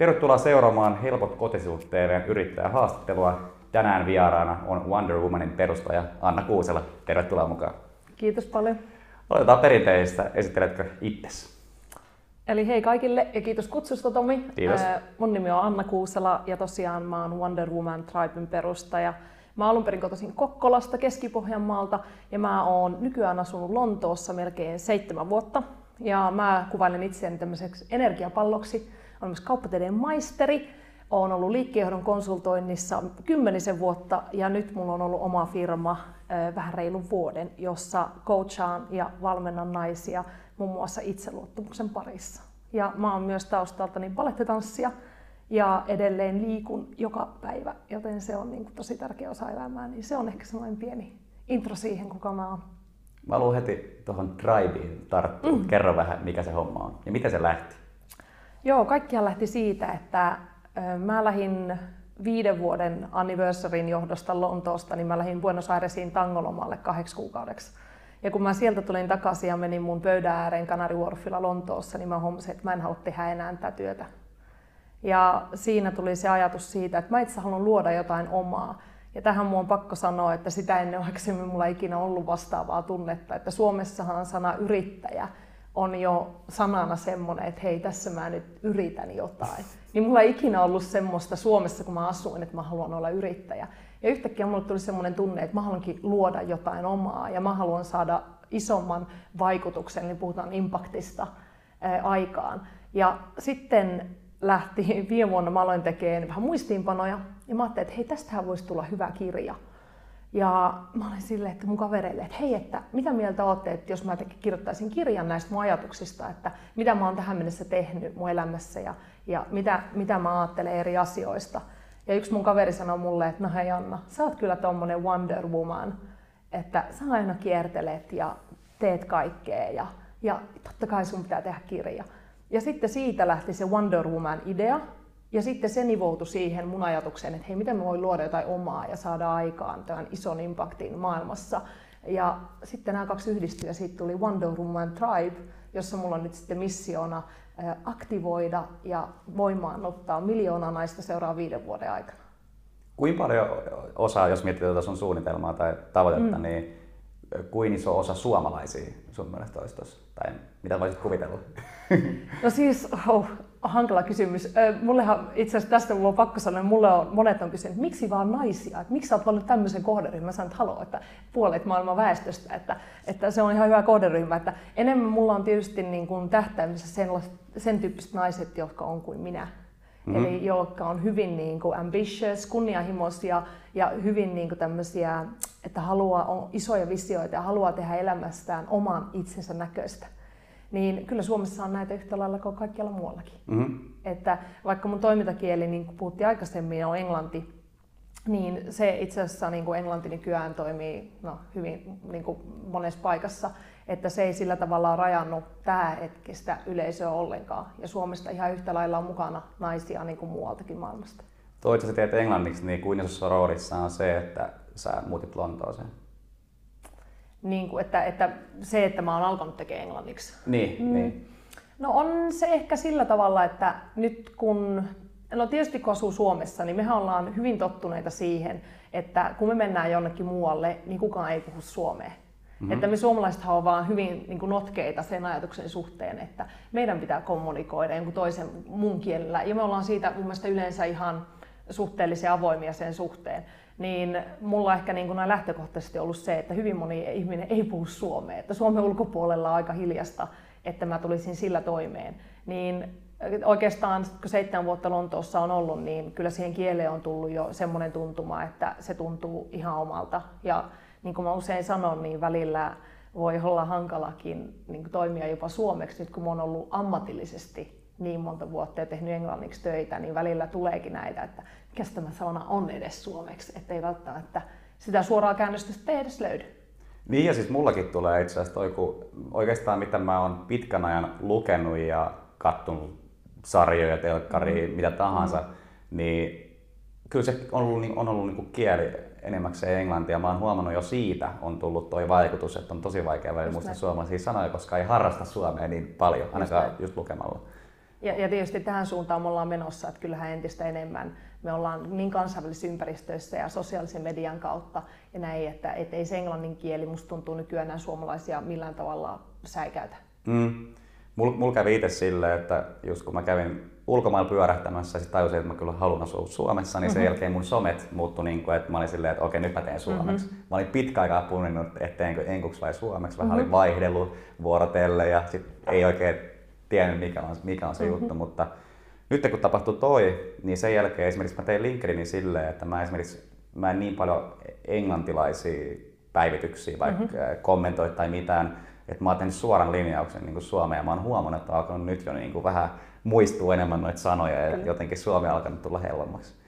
Tervetuloa seuraamaan Helpot kotisivut TVn yrittäjähaastattelua. Tänään vieraana on Wonder Womanin perustaja Anna Kuusela. Tervetuloa mukaan. Kiitos paljon. Aloitetaan perinteistä. Esitteletkö itsesi? Eli hei kaikille ja kiitos kutsusta Tomi. Kiitos. Mun nimi on Anna Kuusela ja tosiaan mä oon Wonder Woman Triben perustaja. Mä alun perin kotoisin Kokkolasta, Keski-Pohjanmaalta ja mä oon nykyään asunut Lontoossa melkein seitsemän vuotta. Ja mä kuvailen itseäni tämmöiseksi energiapalloksi. Olen myös kauppatieteen maisteri. Olen ollut liikkeenjohdon konsultoinnissa kymmenisen vuotta ja nyt mulla on ollut oma firma vähän reilun vuoden, jossa coachaan ja valmennan naisia muun muassa itseluottamuksen parissa. Ja mä oon myös taustaltani balettitanssia ja edelleen liikun joka päivä, joten se on niin kuin tosi tärkeä osa elämää, niin se on ehkä sellainen pieni intro siihen, kuka mä oon. Mä haluan heti tuohon Driveen tarttua. Mm. Kerro vähän, mikä se homma on ja miten se lähti. Joo, kaikkia lähti siitä, että mä lähdin viiden vuoden anniversarin johdosta Lontoosta, niin mä lähdin Buenos Airesiin tangolomalle kahdeksi kuukaudeksi. Ja kun mä sieltä tulin takaisin ja menin mun pöydän ääreen Canary Wharfilla Lontoossa, niin mä huomasin, että mä en halua tehdä enää tätä työtä. Ja siinä tuli se ajatus siitä, että mä itse haluan luoda jotain omaa. Ja tähän mun on pakko sanoa, että sitä ennen aikaisemmin mulla ei ikinä ollut vastaavaa tunnetta, että Suomessahan sana yrittäjä on jo sanana semmoinen, että hei, tässä mä nyt yritän jotain. Niin mulla ei ikinä ollut semmoista Suomessa, kun mä asuin, että mä haluan olla yrittäjä. Ja yhtäkkiä mulle tuli semmoinen tunne, että mä haluankin luoda jotain omaa ja mä haluan saada isomman vaikutuksen, niin puhutaan impaktista aikaan. Ja sitten lähti viime vuonna, mä aloin tekemään vähän muistiinpanoja ja mä ajattelin, että hei, tästähän voisi tulla hyvä kirja. Ja mä olin silleen, että mun kavereille, että hei, että mitä mieltä olette, että jos mä kirjoittaisin kirjan näistä mun ajatuksista, että mitä mä oon tähän mennessä tehnyt mun elämässä ja, ja mitä, mitä mä ajattelen eri asioista. Ja yksi mun kaveri sanoi mulle, että no hei Anna, sä oot kyllä tommonen Wonder Woman, että sä aina kiertelet ja teet kaikkea ja, ja totta kai sun pitää tehdä kirja. Ja sitten siitä lähti se Wonder Woman-idea, ja sitten se nivoutui siihen mun ajatukseen, että hei, miten mä voin luoda jotain omaa ja saada aikaan tämän ison impaktin maailmassa. Ja sitten nämä kaksi yhdistyi ja siitä tuli Wonder Woman Tribe, jossa mulla on nyt sitten missiona aktivoida ja voimaannuttaa miljoonaa naista seuraavan viiden vuoden aikana. Kuinka paljon osaa, jos miettii tätä sun suunnitelmaa tai tavoitetta, mm. niin kuin iso osa suomalaisia sun mielestä olisi tuossa? Tai mitä voisit kuvitella? No siis, oh, hankala kysymys. Mullehan itse asiassa tästä mulla on pakko sanoa, mulle on, monet on kysynyt, että miksi vaan naisia? Että miksi sä oot valinnut tämmöisen kohderyhmän? Mä sanon, että haloo, että puolet maailman väestöstä, että, että se on ihan hyvä kohderyhmä. Että enemmän mulla on tietysti niin kuin tähtäimessä sen, sen tyyppiset naiset, jotka on kuin minä. Mm-hmm. Eli jotka on hyvin niin kuin ambitious, kunnianhimoisia ja hyvin niin kuin tämmöisiä, että haluaa, on isoja visioita ja haluaa tehdä elämästään oman itsensä näköistä niin kyllä Suomessa on näitä yhtä lailla kuin kaikkialla muuallakin. Mm-hmm. Että vaikka mun toimintakieli, niin kuin puhuttiin aikaisemmin, on englanti, niin se itse asiassa niin kuin englanti nykyään toimii no, hyvin niin kuin monessa paikassa, että se ei sillä tavalla rajannut tämä hetkistä yleisöä ollenkaan. Ja Suomesta ihan yhtä lailla on mukana naisia niin kuin muualtakin maailmasta. Sä teet englanniksi, niin kuin isossa roolissa on se, että sä muutit Lontooseen? Niin kuin, että, että se, että mä oon alkanut tekemään englanniksi. Niin, mm. niin. No on se ehkä sillä tavalla, että nyt kun, no tietysti kun asuu Suomessa, niin mehän ollaan hyvin tottuneita siihen, että kun me mennään jonnekin muualle, niin kukaan ei puhu suomea. Mm-hmm. Että me suomalaiset on vaan hyvin niin kuin notkeita sen ajatuksen suhteen, että meidän pitää kommunikoida jonkun toisen muun kielellä. Ja me ollaan siitä mun mielestä yleensä ihan suhteellisen avoimia sen suhteen niin mulla ehkä niin kuin lähtökohtaisesti ollut se, että hyvin moni ihminen ei puhu suomea, että Suomen ulkopuolella on aika hiljasta, että mä tulisin sillä toimeen. Niin oikeastaan kun seitsemän vuotta Lontoossa on ollut, niin kyllä siihen kieleen on tullut jo semmoinen tuntuma, että se tuntuu ihan omalta. Ja niin kuin mä usein sanon, niin välillä voi olla hankalakin niin toimia jopa suomeksi, nyt kun mä oon ollut ammatillisesti niin monta vuotta ja tehnyt englanniksi töitä, niin välillä tuleekin näitä, että mikä tämä sana on edes suomeksi, ettei välttämättä sitä suoraa käännöstä ei edes löydy. Niin ja siis mullakin tulee itse asiassa toi, kun oikeastaan mitä mä oon pitkän ajan lukenut ja kattonut sarjoja, telkkaria, mm. mitä tahansa, mm. niin kyllä se on ollut, on ollut niin kuin kieli enemmäkseen englantia. Mä oon huomannut jo siitä on tullut toi vaikutus, että on tosi vaikea välillä muistaa suomalaisia sanoja, koska ei harrasta suomea niin paljon, ainakaan just, just lukemalla. Ja, ja tietysti tähän suuntaan me ollaan menossa, että kyllähän entistä enemmän me ollaan niin kansainvälisissä ympäristöissä ja sosiaalisen median kautta ja näin, että et ei se englannin kieli musta tuntuu nykyään nämä suomalaisia millään tavalla säikäytä. Mm. Mulla mul kävi itse silleen, että just kun mä kävin ulkomailla pyörähtämässä ja tajusin, että mä kyllä haluan asua Suomessa, niin sen mm-hmm. jälkeen mun somet muuttui niin kuin, että mä olin silleen, että okei nyt mä teen suomeksi. Mm-hmm. Mä olin pitkä aikaa punninnut, että teenkö enkuksi vai suomeksi. Vähän mm-hmm. olin vaihdellut vuorotelle ja sit ei oikein tiennyt mikä on, mikä on se mm-hmm. juttu, mutta nyt kun tapahtui toi, niin sen jälkeen esimerkiksi mä tein LinkedInin silleen, että mä esimerkiksi mä en niin paljon englantilaisia päivityksiä vaikka mm-hmm. kommentoi tai mitään, että mä oon tehnyt suoran linjauksen niin Suomeen ja mä oon huomannut, että on alkanut nyt jo niin kuin vähän muistuu enemmän noita sanoja ja jotenkin Suomi on alkanut tulla helpommaksi.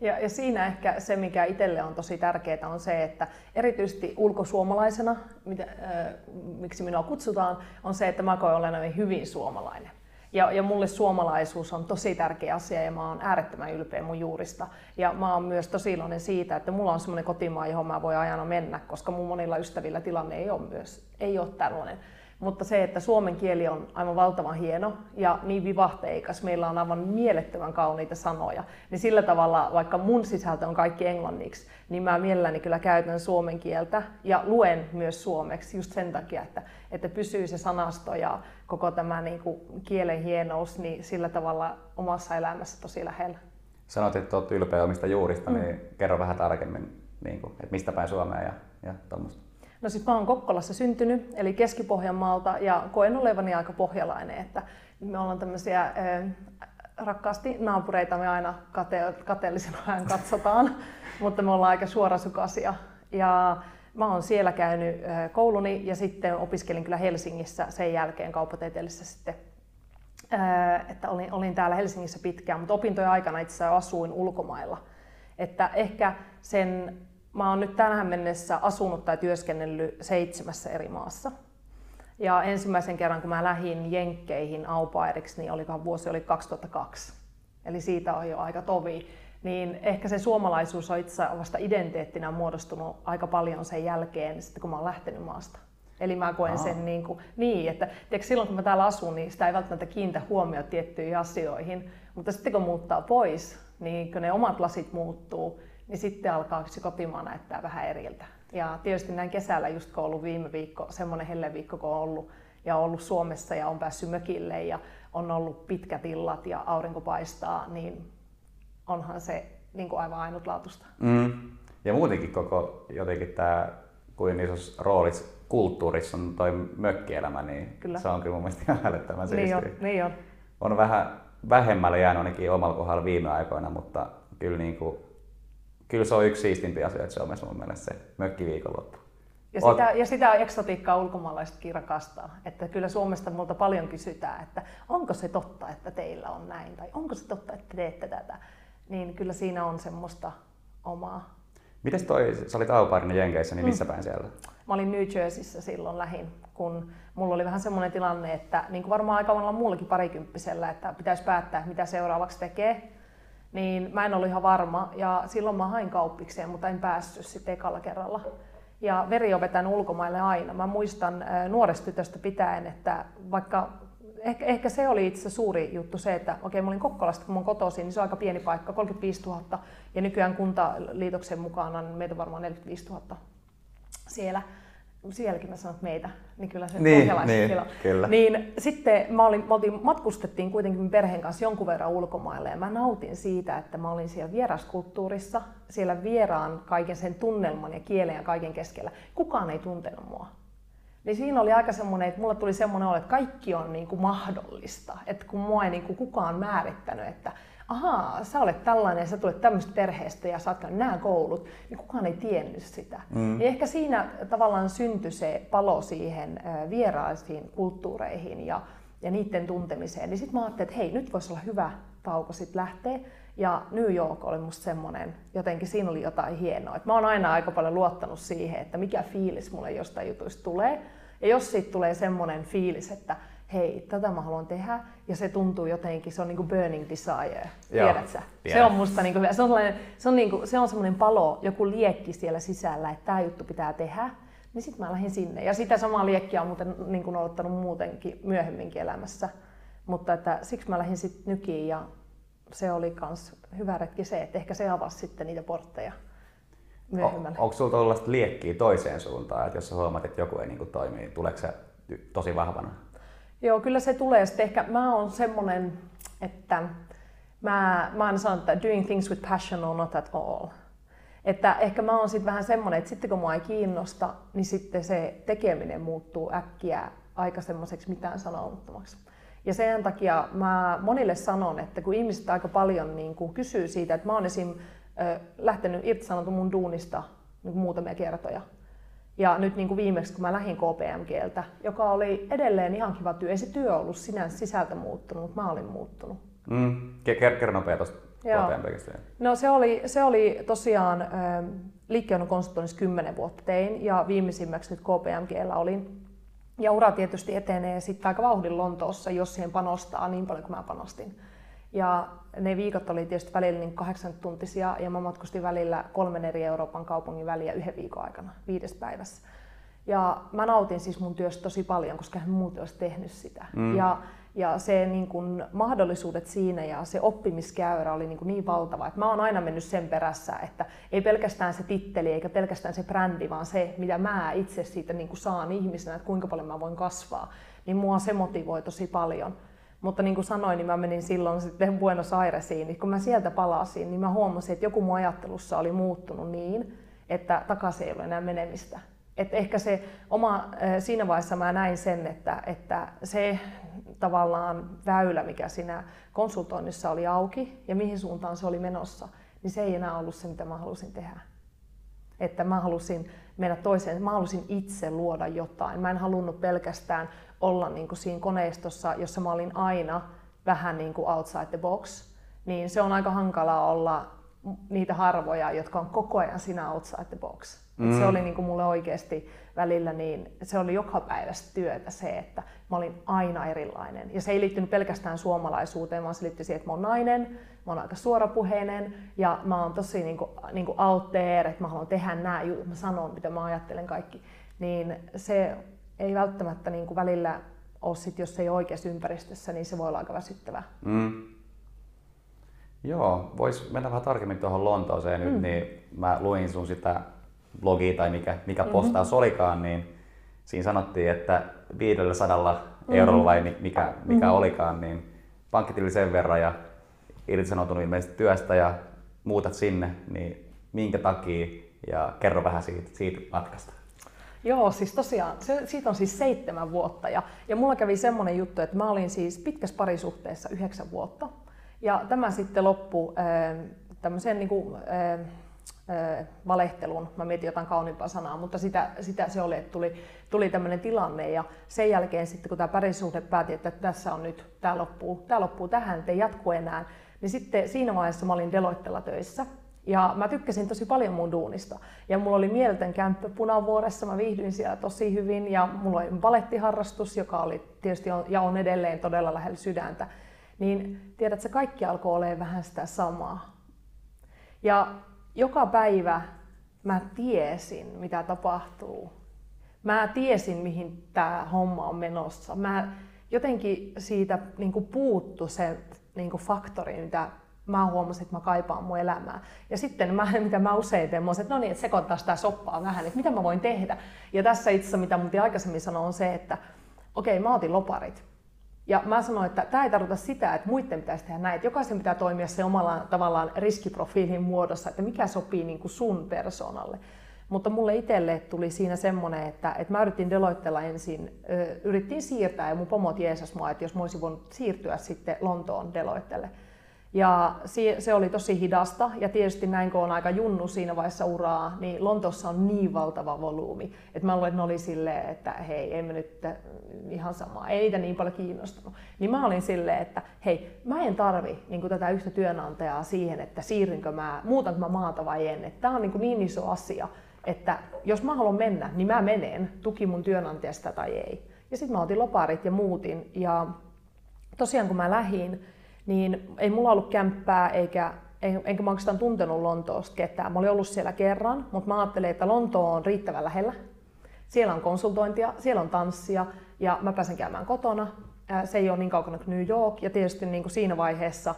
Ja, ja siinä ehkä se, mikä itselle on tosi tärkeää, on se, että erityisesti ulkosuomalaisena, mitä, äh, miksi minua kutsutaan, on se, että mä koen olen hyvin suomalainen. Ja, ja mulle suomalaisuus on tosi tärkeä asia ja mä oon äärettömän ylpeä mun juurista. Ja mä oon myös tosi iloinen siitä, että mulla on semmoinen kotimaa, johon mä voin ajana mennä, koska mun monilla ystävillä tilanne ei ole myös, ei ole tällainen. Mutta se, että suomen kieli on aivan valtavan hieno ja niin vivahteikas, meillä on aivan mielettömän kauniita sanoja, niin sillä tavalla, vaikka mun sisältö on kaikki englanniksi, niin mä mielelläni kyllä käytän suomen kieltä ja luen myös suomeksi just sen takia, että, että pysyy se sanasto ja koko tämä niin kuin kielen hienous niin sillä tavalla omassa elämässä tosi lähellä. Sanoit, että olet ylpeä omista juurista, mm. niin kerro vähän tarkemmin, niin kuin, että mistä päin Suomea ja, ja tuommoista. No siis mä oon Kokkolassa syntynyt, eli Keski-Pohjanmaalta, ja koen olevani aika pohjalainen, että me ollaan tämmöisiä äh, rakkaasti naapureita me aina kate- kateellisena vähän katsotaan, mutta me ollaan aika suorasukaisia. Ja mä oon siellä käynyt äh, kouluni ja sitten opiskelin kyllä Helsingissä sen jälkeen kauppatieteellisessä sitten että olin, olin täällä Helsingissä pitkään, mutta opintojen aikana itse asiassa asuin ulkomailla. Että ehkä sen Mä oon nyt tähän mennessä asunut tai työskennellyt seitsemässä eri maassa. Ja ensimmäisen kerran, kun mä lähdin Jenkkeihin aupairiksi, niin olikohan vuosi oli 2002. Eli siitä on jo aika tovi. Niin ehkä se suomalaisuus on itse vasta identiteettinä muodostunut aika paljon sen jälkeen, sitten kun mä oon lähtenyt maasta. Eli mä koen Aa. sen niin, kuin, niin että tiedätkö, silloin kun mä täällä asun, niin sitä ei välttämättä kiinnitä huomioon tiettyihin asioihin. Mutta sitten kun muuttaa pois, niin kun ne omat lasit muuttuu, niin sitten alkaa se kotimaa näyttää vähän eriltä. Ja tietysti näin kesällä, just kun on ollut viime viikko, semmoinen helleviikko, kun on ollut ja on ollut Suomessa ja on päässyt mökille ja on ollut pitkät illat ja aurinko paistaa, niin onhan se niin kuin aivan ainutlaatuista. Mm. Ja muutenkin koko jotenkin tämä, kuin isossa roolissa kulttuurissa on toi mökkielämä, niin kyllä. se on kyllä mun mielestä ihan älyttömän niin on, niin on. on vähän vähemmälle jäänyt ainakin omalla kohdalla viime aikoina, mutta kyllä niin kuin kyllä se on yksi siistimpiä asioita Suomessa mun mielestä se mökkiviikonloppu. Ja sitä, ja sitä eksotiikkaa ulkomaalaisetkin rakastaa. Että kyllä Suomesta multa paljon kysytään, että onko se totta, että teillä on näin, tai onko se totta, että teette tätä. Niin kyllä siinä on semmoista omaa. Mites toi, sä olit aupairina Jenkeissä, niin missä mm. päin siellä? Mä olin New Jerseyssä silloin lähin, kun mulla oli vähän semmoinen tilanne, että niin kuin varmaan aika monella muullakin parikymppisellä, että pitäisi päättää, mitä seuraavaksi tekee niin mä en ollut ihan varma. Ja silloin mä hain kauppikseen, mutta en päässyt sitten ekalla kerralla. Ja veri on vetänyt ulkomaille aina. Mä muistan nuoresta tytöstä pitäen, että vaikka ehkä, ehkä se oli itse suuri juttu se, että okei, mä olin Kokkolasta, kun mä kotoisin, niin se on aika pieni paikka, 35 000. Ja nykyään kuntaliitoksen mukaan on meitä varmaan 45 000 siellä sielläkin mä sanon meitä, niin kyllä se niin, niin, kyllä. Niin sitten mä olin, mä oltiin, matkustettiin kuitenkin perheen kanssa jonkun verran ulkomaille ja mä nautin siitä, että mä olin siellä vieraskulttuurissa, siellä vieraan kaiken sen tunnelman ja kielen ja kaiken keskellä. Kukaan ei tuntenut mua. Niin siinä oli aika semmoinen, että mulla tuli semmoinen olo, että kaikki on niin kuin mahdollista. Että kun mua ei niin kuin kukaan määrittänyt, että ahaa, sä olet tällainen, sä tulet tämmöistä perheestä ja sä oot nämä koulut, niin kukaan ei tiennyt sitä. Mm. Ja ehkä siinä tavallaan syntyi se palo siihen vieraisiin kulttuureihin ja, ja niiden tuntemiseen. Niin sitten mä ajattelin, että hei, nyt voisi olla hyvä tauko sitten lähteä. Ja New York oli musta semmoinen, jotenkin siinä oli jotain hienoa. Et mä oon aina aika paljon luottanut siihen, että mikä fiilis mulle jostain jutuista tulee. Ja jos siitä tulee semmoinen fiilis, että hei, tätä mä haluan tehdä, ja se tuntuu jotenkin, se on niinku burning desire, tiedät sä? Se on musta niinku, se on, se on, niinku, se on semmoinen palo, joku liekki siellä sisällä, että tämä juttu pitää tehdä, niin sitten mä lähdin sinne. Ja sitä samaa liekkiä on muuten niin kuin odottanut muutenkin myöhemminkin elämässä. Mutta että siksi mä lähdin sitten nykiin ja se oli myös hyvä retki se, että ehkä se avasi sitten niitä portteja myöhemmälle. On, onko sinulla ollut liekkiä toiseen suuntaan, että jos sä huomaat, että joku ei niin kuin toimi, niin tuleeko se tosi vahvana? Joo, kyllä se tulee. Sitten ehkä mä oon semmonen, että mä, mä aina sanon, että doing things with passion or not at all. Että ehkä mä oon sitten vähän semmonen, että sitten kun mua ei kiinnosta, niin sitten se tekeminen muuttuu äkkiä aika semmoiseksi mitään sanomattomaksi. Ja sen takia mä monille sanon, että kun ihmiset aika paljon niin kuin kysyy siitä, että mä oon esim. lähtenyt irtisanotun mun duunista niin muutamia kertoja. Ja nyt niin kuin viimeksi, kun mä lähdin KPMGltä, joka oli edelleen ihan kiva työ, ei se työ ollut sinänsä sisältä muuttunut, mutta mä olin muuttunut. Mm. Kerro nopea tuosta KPMGstä. No se oli, se oli tosiaan, liikkeen konsultoinnissa 10 vuotta tein ja viimeisimmäksi nyt KPMGllä olin ja ura tietysti etenee sitten aika vauhdin Lontoossa, jos siihen panostaa niin paljon kuin mä panostin. Ja ne viikot oli tietysti välillä niin kahdeksan tuntisia ja mä matkustin välillä kolmen eri Euroopan kaupungin väliä yhden viikon aikana, viides päivässä. Ja mä nautin siis mun työstä tosi paljon, koska hän muuten olisi tehnyt sitä. Mm. Ja ja se niin kuin, mahdollisuudet siinä ja se oppimiskäyrä oli niin, kuin niin valtava, että mä oon aina mennyt sen perässä, että ei pelkästään se titteli eikä pelkästään se brändi, vaan se, mitä mä itse siitä niin kuin saan ihmisenä, että kuinka paljon mä voin kasvaa, niin mua se motivoi tosi paljon. Mutta niin kuin sanoin, niin mä menin silloin sitten Buenos Airesiin, niin kun mä sieltä palasin, niin mä huomasin, että joku mun ajattelussa oli muuttunut niin, että takaisin ei ole enää menemistä. Et ehkä se oma, siinä vaiheessa mä näin sen, että, että se tavallaan väylä, mikä siinä konsultoinnissa oli auki ja mihin suuntaan se oli menossa, niin se ei enää ollut se, mitä mä halusin tehdä. Että mä halusin mennä toiseen, mä halusin itse luoda jotain. Mä en halunnut pelkästään olla niin kuin siinä koneistossa, jossa mä olin aina vähän niin kuin outside the box. Niin se on aika hankalaa olla niitä harvoja, jotka on koko ajan siinä outside the box. Mm. se oli niin kuin mulle oikeasti välillä, niin se oli joka päivästä työtä se, että mä olin aina erilainen. Ja se ei liittynyt pelkästään suomalaisuuteen, vaan se liittyi siihen, että mä oon nainen, mä oon aika suorapuheinen ja mä oon tosi niin kuin, niin kuin out there, että mä haluan tehdä nämä jutut, mä sanon mitä mä ajattelen kaikki. Niin se ei välttämättä niin kuin välillä ole sit, jos se ei ole oikeassa ympäristössä, niin se voi olla aika väsyttävää. Mm. Joo, vois mennä vähän tarkemmin tuohon Lontooseen mm. nyt, niin mä luin sun sitä blogi tai mikä, mikä mm-hmm. postaus olikaan, niin siinä sanottiin, että 500 mm-hmm. eurolla vai mikä, mikä mm-hmm. olikaan, niin pankkitili sen verran ja irtisanoutunut ilmeisesti työstä ja muutat sinne, niin minkä takia ja kerro vähän siitä, siitä matkasta. Joo, siis tosiaan, se, siitä on siis seitsemän vuotta. Ja, ja mulla kävi semmoinen juttu, että mä olin siis pitkässä parisuhteessa yhdeksän vuotta. Ja tämä sitten loppui äh, tämmöiseen niin kuin, äh, valehtelun. Mä mietin jotain kauniimpaa sanaa, mutta sitä, sitä se oli, että tuli, tuli tämmöinen tilanne. Ja sen jälkeen sitten kun tämä parisuhde päätti, että tässä on nyt, tämä loppuu, tämä loppuu tähän, ei jatku enää, niin sitten siinä vaiheessa mä olin Deloittella töissä ja mä tykkäsin tosi paljon mun duunista. Ja mulla oli mieletön kämppä Punavuoressa, mä viihdyin siellä tosi hyvin ja mulla oli balettiharrastus, joka oli tietysti on, ja on edelleen todella lähellä sydäntä. Niin tiedät, se kaikki alkoi olemaan vähän sitä samaa. Ja joka päivä mä tiesin, mitä tapahtuu. Mä tiesin, mihin tämä homma on menossa. Mä jotenkin siitä niin puuttu se niin faktori, mitä mä huomasin, että mä kaipaan mun elämää. Ja sitten mä, mitä mä usein teen, mä että no niin, että sekoittaa sitä soppaa vähän, että mitä mä voin tehdä. Ja tässä itse asiassa, mitä mun aikaisemmin sanoa, on se, että okei, okay, mä otin loparit. Ja mä sanoin, että tämä ei tarkoita sitä, että muiden pitäisi tehdä näin. Että jokaisen pitää toimia se omalla tavallaan riskiprofiilin muodossa, että mikä sopii niin kuin sun persoonalle. Mutta mulle itselle tuli siinä semmoinen, että, että mä yritin Deloittella ensin, yrittiin siirtää ja mun pomot jeesas mua, että jos mä olisin voinut siirtyä sitten Lontoon Deloittelle. Ja se oli tosi hidasta ja tietysti näin kun on aika junnu siinä vaiheessa uraa, niin Lontossa on niin valtava volyymi, että mä luulen, että ne oli silleen, että hei, emme nyt ihan samaa, ei niitä niin paljon kiinnostunut. Niin mä olin silleen, että hei, mä en tarvi niin tätä yhtä työnantajaa siihen, että siirrynkö mä, muutanko mä maata vai en. Että tää on niin, niin iso asia, että jos mä haluan mennä, niin mä menen, tuki mun työnantajasta tai ei. Ja sitten mä otin loparit ja muutin ja tosiaan kun mä lähdin, niin ei mulla ollut kämppää eikä enkä mä oikeastaan tuntenut Lontoosta ketään. Mä olin ollut siellä kerran, mutta mä ajattelin, että Lonto on riittävän lähellä. Siellä on konsultointia, siellä on tanssia ja mä pääsen käymään kotona. Se ei ole niin kaukana kuin New York ja tietysti niin kuin siinä vaiheessa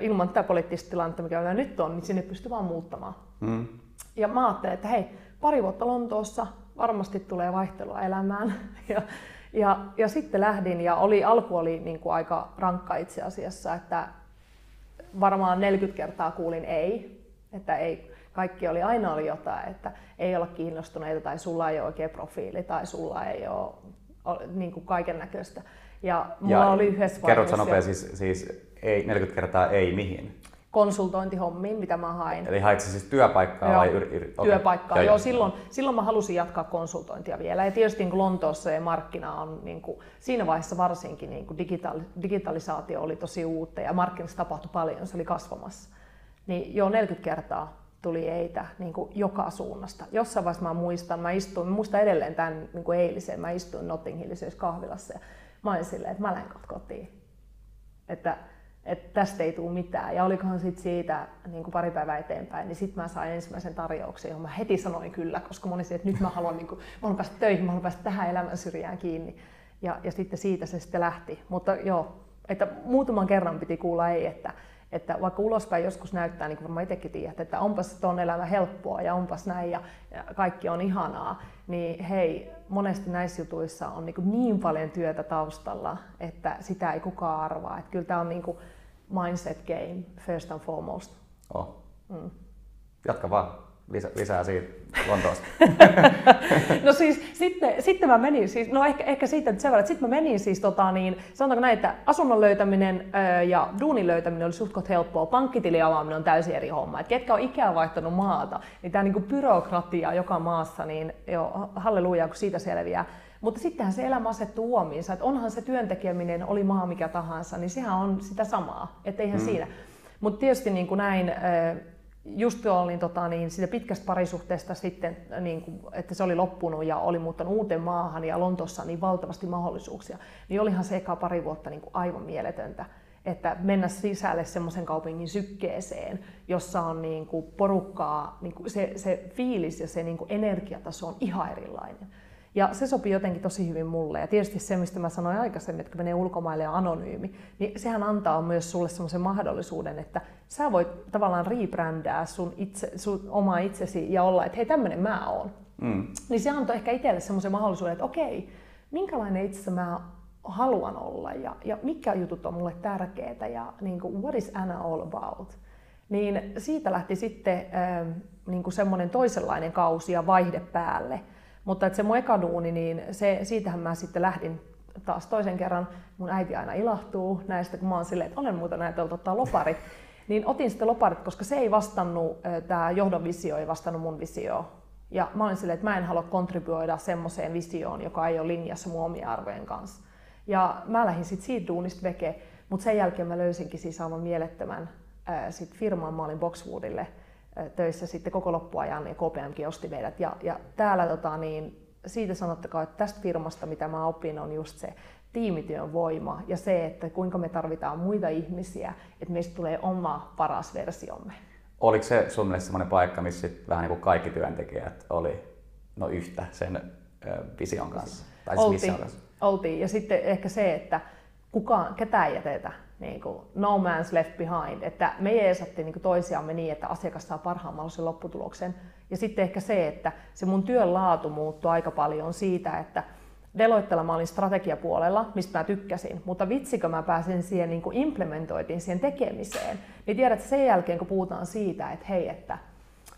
ilman tätä poliittista tilannetta, mikä meillä nyt on, niin sinne pystyy vaan muuttamaan. Mm. Ja mä ajattelin, että hei, pari vuotta Lontoossa, varmasti tulee vaihtelua elämään. Ja, ja, ja sitten lähdin ja oli, alku oli niin kuin aika rankka itse asiassa, että varmaan 40 kertaa kuulin ei, että ei, kaikki oli aina oli jotain, että ei olla kiinnostuneita tai sulla ei ole oikea profiili tai sulla ei ole, niin kuin kaiken näköistä. Ja mulla ja oli yhdessä Kerrotko nopea, siis, siis ei, 40 kertaa ei mihin? Konsultointihommiin, mitä mä hain. Eli hait siis työpaikkaa Joo, vai yr, yr, okay. Työpaikkaa, joo. joo silloin, silloin mä halusin jatkaa konsultointia vielä. Ja tietysti niin Lontoossa ja markkina on, niin kuin, siinä vaiheessa varsinkin niin kuin digitaali, digitalisaatio oli tosi uutta ja markkinassa tapahtui paljon, se oli kasvamassa. Niin jo 40 kertaa tuli eitä niin kuin joka suunnasta. Jossain vaiheessa mä muistan, mä istuin, mä muistan edelleen tämän niin kuin eilisen, mä istuin Notting kahvilassa ja mä olin silleen, että mä lähden kotiin. Että että tästä ei tule mitään. Ja olikohan sit siitä niin kuin pari päivää eteenpäin, niin sitten mä sain ensimmäisen tarjouksen, johon mä heti sanoin kyllä, koska mä olin että nyt mä haluan, niin kuin, mä haluan päästä töihin, mä haluan päästä tähän elämän syrjään kiinni. Ja, ja sitten siitä se sitten lähti. Mutta joo, että muutaman kerran piti kuulla ei, että, että vaikka ulospäin joskus näyttää, niin kuin varmaan itsekin tiedät, että onpas tuon elämä helppoa ja onpas näin ja, ja kaikki on ihanaa, niin hei, monesti näissä jutuissa on niin, niin paljon työtä taustalla, että sitä ei kukaan arvaa. Että kyllä tämä on niin kuin mindset game first and foremost. Oh. Mm. Jatka vaan lisä, lisää siitä Lontoosta. no siis sitten, sitten mä menin, siis, no ehkä, ehkä siitä sen verran, että sitten mä menin siis tota niin, sanotaanko näin, että asunnon löytäminen ö, ja duunin löytäminen oli suht helppoa, pankkitili avaaminen on täysin eri homma. Et ketkä on ikään vaihtanut maata, niin tämä niinku byrokratia joka maassa, niin jo halleluja, kun siitä selviää. Mutta sittenhän se elämä asettuu uomiinsa, että onhan se työntekeminen, oli maa mikä tahansa, niin sehän on sitä samaa, että eihän mm. siinä. Mutta tietysti niin kuin näin, just olin tota, niin siitä pitkästä parisuhteesta sitten, niin kuin, että se oli loppunut ja oli muuttanut uuteen maahan ja Lontossa niin valtavasti mahdollisuuksia, niin olihan se eka pari vuotta niin kuin aivan mieletöntä että mennä sisälle semmoisen kaupungin sykkeeseen, jossa on niin kuin porukkaa, niin kuin se, se fiilis ja se niin kuin energiataso on ihan erilainen. Ja se sopii jotenkin tosi hyvin mulle. Ja tietysti se, mistä mä sanoin aikaisemmin, että kun menee ulkomaille ja anonyymi, niin sehän antaa myös sulle semmoisen mahdollisuuden, että sä voit tavallaan rebrändää sun, itse, sun omaa itsesi ja olla, että hei, tämmöinen mä oon. Mm. Niin se antoi ehkä itselle semmoisen mahdollisuuden, että okei, minkälainen itse mä haluan olla ja, ja mitkä jutut on mulle tärkeitä ja niin kuin, what is Anna all about. Niin siitä lähti sitten äh, niin kuin semmoinen toisenlainen kausi ja vaihde päälle – mutta että se mun eka duuni, niin se, siitähän mä sitten lähdin taas toisen kerran. Mun äiti aina ilahtuu näistä, kun mä oon silleen, että olen muuten ajatellut ottaa loparit. Niin otin sitten loparit, koska se ei vastannut, tämä johdon visio ei vastannut mun visioon. Ja mä olin silleen, että mä en halua kontribuoida semmoiseen visioon, joka ei ole linjassa mun omien arvojen kanssa. Ja mä lähdin sitten siitä duunista veke, mutta sen jälkeen mä löysinkin siis aivan mielettömän ää, sit firman. Mä olin Boxwoodille – töissä sitten koko loppuajan ja KPMG osti meidät. Ja, ja täällä tota, niin, siitä sanottakaa, että tästä firmasta mitä mä opin on just se tiimityön voima ja se, että kuinka me tarvitaan muita ihmisiä, että meistä tulee oma paras versiomme. Oliko se sun mielestä sellainen paikka, missä vähän niin kuin kaikki työntekijät oli no yhtä sen vision kanssa? Tai siis oltiin, kanssa? oltiin. Ja sitten ehkä se, että kukaan, ketään ei jätetä niin kuin no man's left behind, että me jeesattiin niin toisiamme niin, että asiakas saa parhaan mahdollisen lopputuloksen. Ja sitten ehkä se, että se mun työn laatu muuttui aika paljon siitä, että Deloittella mä olin strategiapuolella, mistä mä tykkäsin, mutta vitsikö mä pääsin siihen niin kuin implementoitiin siihen tekemiseen, niin tiedät sen jälkeen kun puhutaan siitä, että hei, että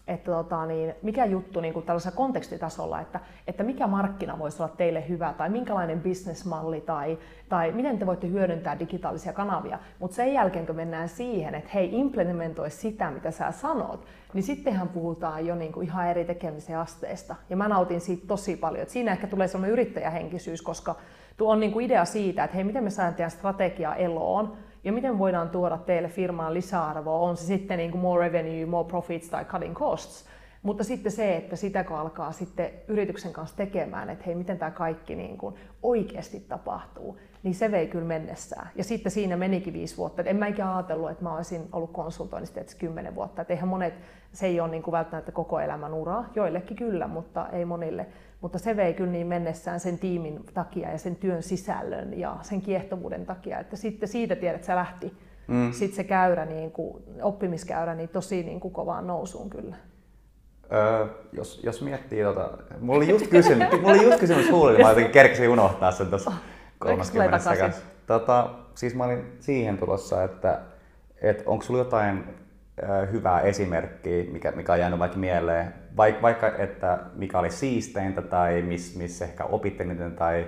että tota, niin, mikä juttu niin kuin tällaisella kontekstitasolla, että, että mikä markkina voisi olla teille hyvä tai minkälainen bisnesmalli tai, tai miten te voitte hyödyntää digitaalisia kanavia. Mutta sen jälkeen kun mennään siihen, että hei implementoi sitä mitä sä sanot, niin sittenhän puhutaan jo niin kuin ihan eri tekemisen asteesta. Ja mä nautin siitä tosi paljon. Et siinä ehkä tulee sellainen yrittäjähenkisyys, koska tuo on niin kuin idea siitä, että hei miten me saadaan teidän strategia eloon, ja miten voidaan tuoda teille firmaan lisäarvoa, on se sitten niin kuin more revenue, more profits tai cutting costs, Mutta sitten se, että sitä kun alkaa sitten yrityksen kanssa tekemään, että hei, miten tämä kaikki niin kuin oikeasti tapahtuu, niin se vei kyllä mennessään. Ja sitten siinä menikin viisi vuotta. En mä ikinä ajatellut, että mä olisin ollut konsultoinnista että kymmenen vuotta. Et eihän monet, se ei ole niin kuin välttämättä koko elämän uraa, joillekin kyllä, mutta ei monille. Mutta se vei kyllä niin mennessään sen tiimin takia ja sen työn sisällön ja sen kiehtovuuden takia, että sitten siitä tiedät, että se lähti mm. sitten se käyrä, niin kuin, oppimiskäyrä, niin tosi niin kuin kovaan nousuun kyllä. Öö, jos, jos miettii, tota, mulla oli just kysymys, mulla oli just kysymys huulilla, mä jotenkin kerkesin unohtaa sen tuossa 30 sekuntia. Tota, siis mä olin siihen tulossa, että, että onko sulla jotain ö, hyvää esimerkkiä, mikä, mikä on jäänyt vaikka mieleen, vaikka, vaikka että mikä oli siisteintä tai missä miss ehkä opitte eniten tai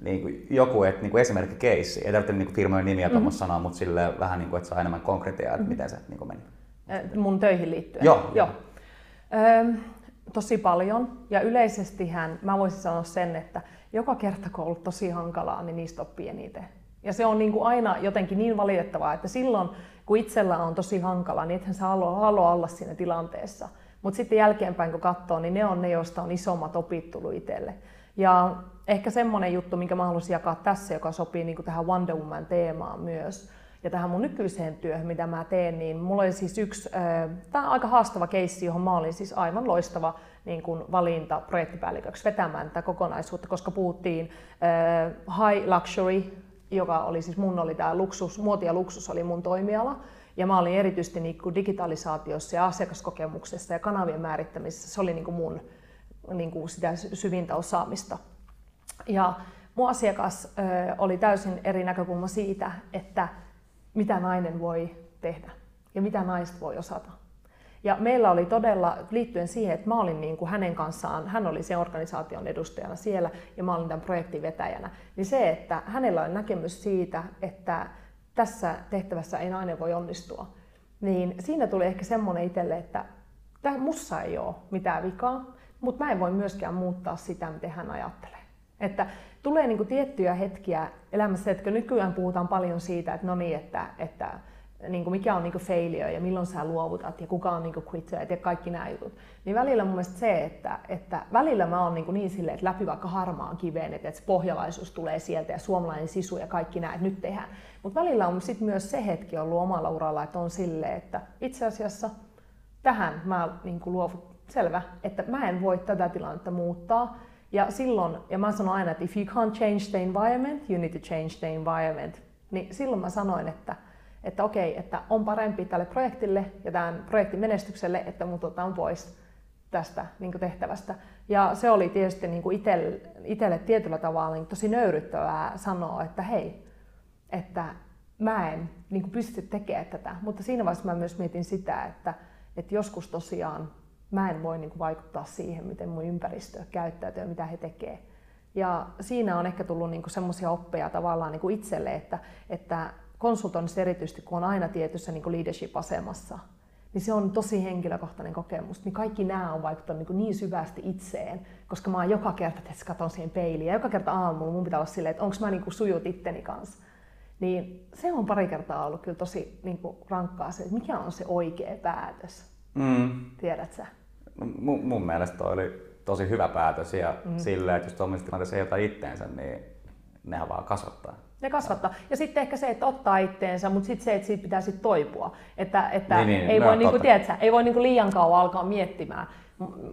niin kuin joku et, niin kuin esimerkki keissi. Ei tarvitse niin kuin firmojen nimiä mm-hmm. sanoa, mutta sille vähän niin kuin, että saa enemmän konkretiaa, että mm-hmm. miten se niin kuin meni. Mun töihin liittyen? Joo. Joo. Öö, tosi paljon. Ja yleisestihän mä voisin sanoa sen, että joka kerta kun on ollut tosi hankalaa, niin niistä oppii eniten. Ja se on niin kuin aina jotenkin niin valitettavaa, että silloin kun itsellä on tosi hankala, niin ethän sä halua, halua olla siinä tilanteessa. Mutta sitten jälkeenpäin kun katsoo, niin ne on ne, joista on isommat opit tullut itselle. Ja ehkä semmoinen juttu, minkä mä haluaisin jakaa tässä, joka sopii niin kuin tähän Wonder Woman teemaan myös, ja tähän mun nykyiseen työhön, mitä mä teen, niin mulla oli siis yksi, äh, tämä on aika haastava keissi, johon mä olin siis aivan loistava niin kuin valinta projektipäälliköksi vetämään tätä kokonaisuutta, koska puhuttiin äh, high luxury, joka oli siis mun oli tämä luksus, muoti ja luksus oli mun toimiala, ja mä olin erityisesti niin kuin digitalisaatiossa ja asiakaskokemuksessa ja kanavien määrittämisessä, se oli niin kuin mun niin kuin sitä syvintä osaamista. Ja mun asiakas ö, oli täysin eri näkökulma siitä, että mitä nainen voi tehdä ja mitä naiset voi osata. Ja meillä oli todella, liittyen siihen, että mä olin niin kuin hänen kanssaan, hän oli sen organisaation edustajana siellä ja mä olin tämän projektin vetäjänä, niin se, että hänellä oli näkemys siitä, että tässä tehtävässä ei nainen voi onnistua, niin siinä tuli ehkä semmoinen itselle, että tämä mussa ei ole mitään vikaa, mutta mä en voi myöskään muuttaa sitä, miten hän ajattelee. Että tulee niin kuin tiettyjä hetkiä elämässä, että nykyään puhutaan paljon siitä, että no niin, että, että niin kuin mikä on niin kuin failure ja milloin sä luovutat ja kuka on niin kuin quitter ja kaikki nämä jutut. Niin välillä mun mielestä se, että, että välillä mä oon niin, niin silleen, että läpi vaikka harmaan kiveen, että, että pohjalaisuus tulee sieltä ja suomalainen sisu ja kaikki nämä, että nyt tehdään. Mutta välillä on sitten myös se hetki ollut omalla uralla, että on silleen, että itse asiassa tähän mä niin luovut, selvä, että mä en voi tätä tilannetta muuttaa. Ja silloin, ja mä sanon aina, että if you can't change the environment, you need to change the environment. Niin silloin mä sanoin, että, että okei, että on parempi tälle projektille ja tämän projektin menestykselle, että mut otetaan pois tästä niin tehtävästä. Ja se oli tietysti niin itselle tietyllä tavalla niin tosi nöyryttävää sanoa, että hei, että mä en niin pysty tekemään tätä. Mutta siinä vaiheessa mä myös mietin sitä, että, että joskus tosiaan mä en voi niin vaikuttaa siihen, miten mun ympäristö käyttäytyy ja mitä he tekee. Ja siinä on ehkä tullut niin semmoisia oppeja tavallaan niin itselle, että, että konsultoinnissa erityisesti, kun on aina tietyssä niin leadership-asemassa, niin se on tosi henkilökohtainen kokemus. Niin kaikki nämä on vaikuttanut niin, niin syvästi itseen, koska mä oon joka kerta, että katson siihen peiliin, ja joka kerta aamulla mun pitää olla silleen, että onko mä niin kuin sujut itteni kanssa. Niin se on pari kertaa ollut kyllä tosi niin kuin rankkaa se, että mikä on se oikea päätös. Mm. Tiedät sä? mun, mun mielestä toi oli tosi hyvä päätös ja mm. silleen, että jos tuommoisessa tilanteessa ei ota itteensä, niin nehän vaan kasvattaa. Ne kasvattaa. Ja sitten ehkä se, että ottaa itteensä, mutta sitten se, että siitä pitää sitten toipua. Että, että niin, niin, ei, no, voi, niinku, tiedätkö, ei voi niinku liian kauan alkaa miettimään,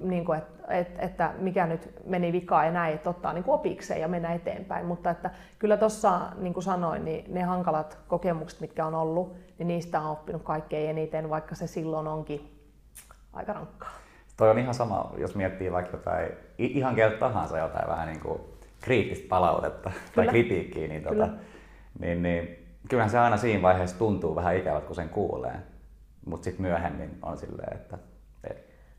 niinku, että, että, että mikä nyt meni vikaan ja näin, että ottaa niinku opikseen ja mennä eteenpäin. Mutta että kyllä tuossa, niin kuin sanoin, niin ne hankalat kokemukset, mitkä on ollut, niin niistä on oppinut kaikkein eniten, vaikka se silloin onkin aika rankkaa. Toi on ihan sama, jos miettii vaikka jotain, ihan keltä tahansa jotain vähän niin kuin kriittistä palautetta Kyllä. tai kritiikkiä, niin, tota, niin, niin kyllähän se aina siinä vaiheessa tuntuu vähän ikävät, kun sen kuulee. Mutta sitten myöhemmin on silleen, että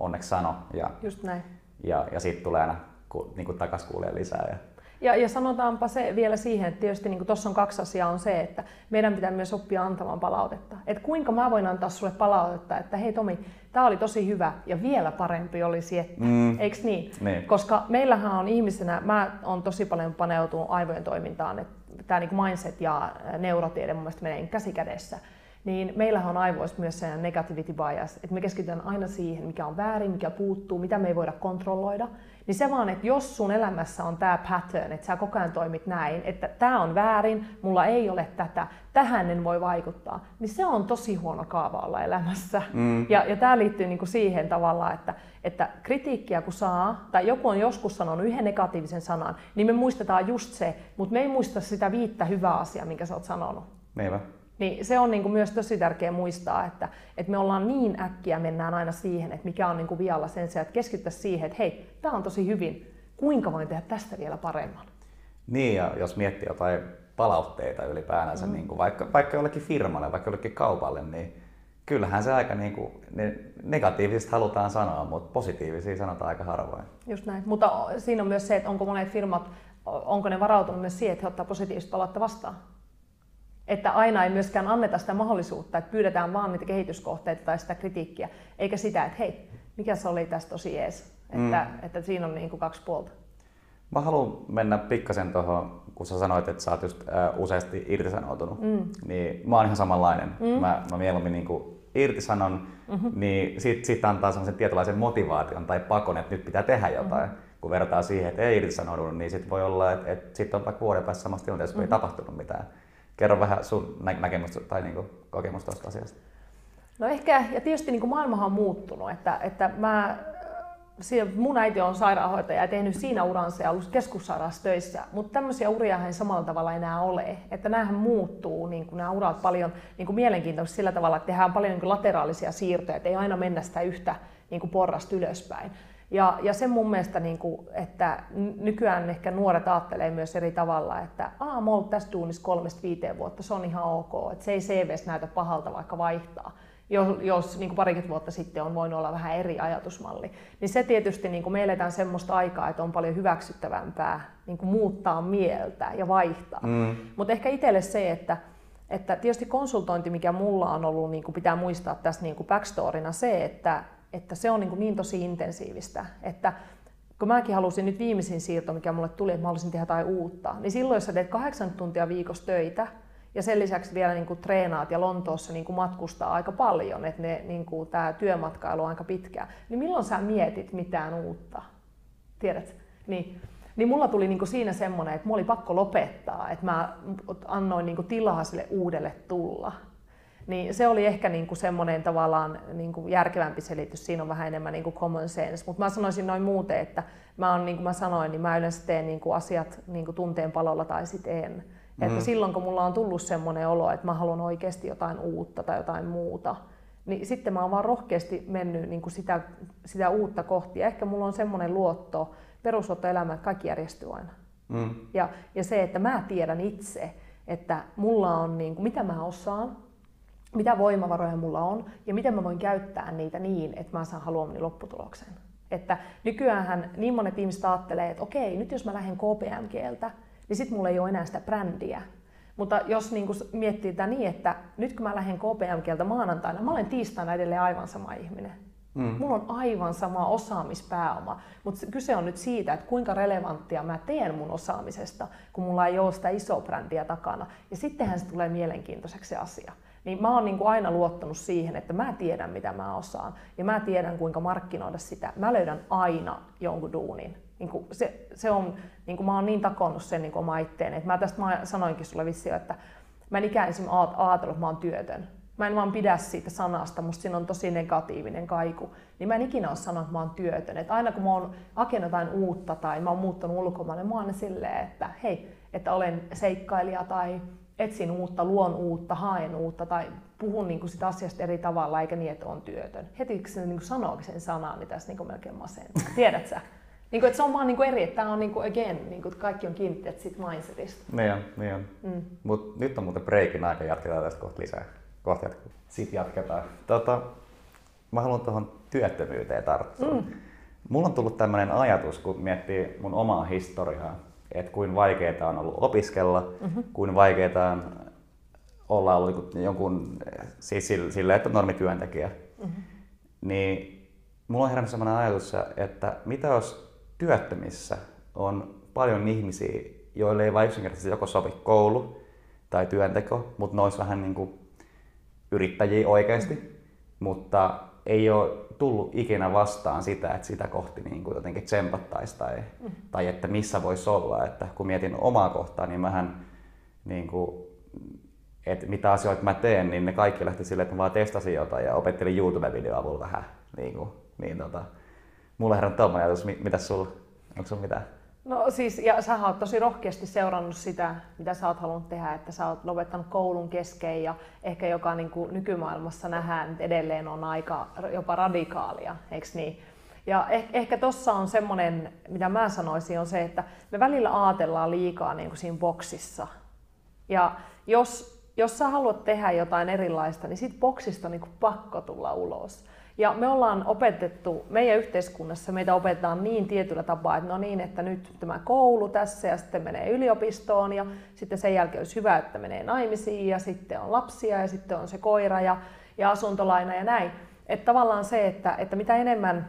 onneksi sano ja, Just näin. ja, ja sitten tulee aina ku, niin kuin takas kuulee lisää. Ja, ja, ja sanotaanpa se vielä siihen, että tietysti niin tuossa on kaksi asiaa on se, että meidän pitää myös oppia antamaan palautetta. Että kuinka mä voin antaa sulle palautetta, että hei Tomi, tämä oli tosi hyvä ja vielä parempi olisi, että mm. eikö niin? niin? Koska meillähän on ihmisenä, mä on tosi paljon paneutunut aivojen toimintaan, että tämä niin mindset ja neurotiede mun mielestä menee käsi kädessä. Niin meillähän on aivoissa myös se negativity bias, että me keskitytään aina siihen, mikä on väärin, mikä puuttuu, mitä me ei voida kontrolloida. Niin se vaan, että jos sun elämässä on tämä pattern, että sä koko ajan toimit näin, että tämä on väärin, mulla ei ole tätä, tähän en voi vaikuttaa, niin se on tosi huono kaava olla elämässä. Mm. Ja, ja tämä liittyy niinku siihen tavallaan, että, että kritiikkiä kun saa, tai joku on joskus sanonut yhden negatiivisen sanan, niin me muistetaan just se, mutta me ei muista sitä viittä hyvää asiaa, minkä sä oot sanonut. Meivä. Niin se on niin kuin myös tosi tärkeää muistaa, että, että me ollaan niin äkkiä mennään aina siihen, että mikä on niin kuin vialla sen sijaan, että keskittäisiin siihen, että hei, tämä on tosi hyvin, kuinka voin tehdä tästä vielä paremman. Niin, ja jos miettii jotain palautteita ylipäänsä, mm. niin kuin vaikka, vaikka jollekin firmalle, vaikka jollekin kaupalle, niin kyllähän se aika niin kuin, ne negatiivisesti halutaan sanoa, mutta positiivisia sanotaan aika harvoin. Just näin, mutta siinä on myös se, että onko monet firmat, onko ne varautunut myös siihen, että he ottaa positiivista palautta vastaan. Että aina ei myöskään anneta sitä mahdollisuutta, että pyydetään vaan niitä kehityskohteita tai sitä kritiikkiä, eikä sitä, että hei, mikä se oli tästä tosi ees. Että, mm. että siinä on niin kuin kaksi puolta. Mä haluan mennä pikkasen tuohon, kun sä sanoit, että sä oot just äh, useasti irtisanoutunut, mm. niin mä oon ihan samanlainen. Mm. Mä, mä mieluummin niin kuin irtisanon, mm-hmm. niin sit, sit antaa sellaisen tietynlaisen motivaation tai pakon, että nyt pitää tehdä jotain. Mm-hmm. Kun vertaa siihen, että ei irtisanoudu, niin sit voi olla, että, että sitten on vaikka vuoden päässä samassa tilanteessa, mm-hmm. ei tapahtunut mitään. Kerro vähän sun nä- näkemystä tai niin kokemusta tuosta asiasta. No ehkä, ja tietysti niin kuin maailmahan on muuttunut, että, että mä mun äiti on sairaanhoitaja ja tehnyt siinä uransa ja ollut keskussairaalassa töissä, mutta tämmöisiä uria ei samalla tavalla enää ole. Että näähän muuttuu, niin kuin nämä urat paljon niin kuin sillä tavalla, että tehdään paljon niin kuin lateraalisia siirtoja, että ei aina mennä sitä yhtä niin kuin porrasta ylöspäin. Ja, ja se mun mielestä, niin kuin, että nykyään ehkä nuoret ajattelee myös eri tavalla, että Aa, mä oon tässä duunissa kolmesta viiteen vuotta, se on ihan ok, että se ei CVs näytä pahalta vaikka vaihtaa jos, jos niin kuin parikymmentä vuotta sitten on voinut olla vähän eri ajatusmalli. Niin se tietysti, niin kuin me eletään semmoista aikaa, että on paljon hyväksyttävämpää niin kuin muuttaa mieltä ja vaihtaa. Mm. Mutta ehkä itselle se, että, että tietysti konsultointi, mikä mulla on ollut, niin kuin pitää muistaa tässä niin kuin backstorina se, että, että se on niin, niin tosi intensiivistä, että kun mäkin halusin nyt viimeisin siirto, mikä mulle tuli, että mä haluaisin tehdä jotain uutta, niin silloin jos sä teet kahdeksan tuntia viikossa töitä, ja sen lisäksi vielä niin kuin treenaat ja Lontoossa niin kuin matkustaa aika paljon, että ne, niin kuin, tämä työmatkailu on aika pitkä. Niin milloin sä mietit mitään uutta? Tiedät? Niin, niin mulla tuli niin kuin siinä semmoinen, että mulla oli pakko lopettaa, että mä annoin niin kuin tilaa sille uudelle tulla. Niin se oli ehkä niin kuin semmoinen tavallaan niin kuin järkevämpi selitys, siinä on vähän enemmän niin kuin common sense. Mutta mä sanoisin noin muuten, että mä on, niin kuin mä sanoin, niin mä yleensä teen niin kuin asiat niin kuin tunteen palolla tai sitten en. Mm. Että silloin kun mulla on tullut semmoinen olo, että mä haluan oikeasti jotain uutta tai jotain muuta, niin sitten mä oon vaan rohkeasti mennyt niin kuin sitä, sitä uutta kohti. Ja ehkä mulla on semmoinen luotto, perusluotto elämään, että kaikki järjestyy aina. Mm. Ja, ja se, että mä tiedän itse, että mulla on, niin kuin, mitä mä osaan, mitä voimavaroja mulla on ja miten mä voin käyttää niitä niin, että mä saan haluamani lopputuloksen. Että nykyään niin monet ihmiset ajattelee, että okei, nyt jos mä lähden KPMGltä, niin sitten mulla ei ole enää sitä brändiä. Mutta jos niin miettii tätä niin, että nyt kun mä lähden KPMGltä maanantaina, mä olen tiistaina edelleen aivan sama ihminen. Mm. Mulla on aivan sama osaamispääoma, mutta kyse on nyt siitä, että kuinka relevanttia mä teen mun osaamisesta, kun mulla ei ole sitä isoa brändiä takana. Ja sittenhän se tulee mielenkiintoiseksi se asia. Niin mä oon niin kuin aina luottanut siihen, että mä tiedän mitä mä osaan ja mä tiedän kuinka markkinoida sitä. Mä löydän aina jonkun duunin niin kuin se, se on, niin kuin mä oon niin takonnut sen niin oma itteen, että mä tästä mä sanoinkin sulle vissiin, että mä en ikään kuin ajatellut, että mä oon työtön. Mä en vaan pidä siitä sanasta, musta siinä on tosi negatiivinen kaiku. Niin mä en ikinä ole sanonut, että mä oon työtön. Että aina kun mä oon hakenut jotain uutta tai mä oon muuttanut ulkomaille, mä oon silleen, että hei, että olen seikkailija tai etsin uutta, luon uutta, haen uutta tai puhun niin kuin sitä asiasta eri tavalla eikä niin, että on työtön. Heti kun se niin sanoo sen sanan, niin tässä niin kuin melkein masentaa. Tiedät sä? Niin kuin, että se on vaan niin kuin eri, että tämä on niin kuin again, niin kuin, kaikki on kiinni siitä mindsetista. Niin on, niin on. Mm. Mut nyt on muuten breikin aika, jatketaan tästä kohta lisää. Kohta jatkuu. Sitten jatketaan. Tota, mä haluan tuohon työttömyyteen tarttua. Mm. Mulla on tullut tämmöinen ajatus, kun miettii mun omaa historiaa, että kuin vaikeaa on ollut opiskella, mm-hmm. kuin vaikeaa on olla ollut jonkun, siis sille, että on normityöntekijä. Mm-hmm. Niin mulla on herännyt sellainen ajatus, että mitä jos työttömissä on paljon ihmisiä, joille ei vain yksinkertaisesti joko sovi koulu tai työnteko, mutta ne olisi vähän niin kuin yrittäjiä oikeasti, mutta ei ole tullut ikinä vastaan sitä, että sitä kohti niin kuin jotenkin tsempattaisi tai, mm. tai että missä voisi olla. Että kun mietin omaa kohtaa, niin mähän niin kuin, että mitä asioita mä teen, niin ne kaikki lähti silleen, että mä vaan testasin jotain ja opettelin YouTube-videoa avulla vähän. Niin, kuin, niin tota, mulla herran tuommoinen ajatus, mitä sulla, onko sulla mitään? No siis, ja sä oot tosi rohkeasti seurannut sitä, mitä sä oot halunnut tehdä, että sä oot lopettanut koulun kesken ja ehkä joka niin kuin nykymaailmassa nähdään, että edelleen on aika jopa radikaalia, eikö niin? Ja eh, ehkä tuossa on semmoinen, mitä mä sanoisin, on se, että me välillä ajatellaan liikaa niin kuin siinä boksissa. Ja jos, jos sä haluat tehdä jotain erilaista, niin siitä boksista on niin kuin pakko tulla ulos. Ja me ollaan opetettu, meidän yhteiskunnassa meitä opetetaan niin tietyllä tapaa, että no niin, että nyt tämä koulu tässä ja sitten menee yliopistoon ja sitten sen jälkeen olisi hyvä, että menee naimisiin ja sitten on lapsia ja sitten on se koira ja, ja asuntolaina ja näin. Että tavallaan se, että, että mitä enemmän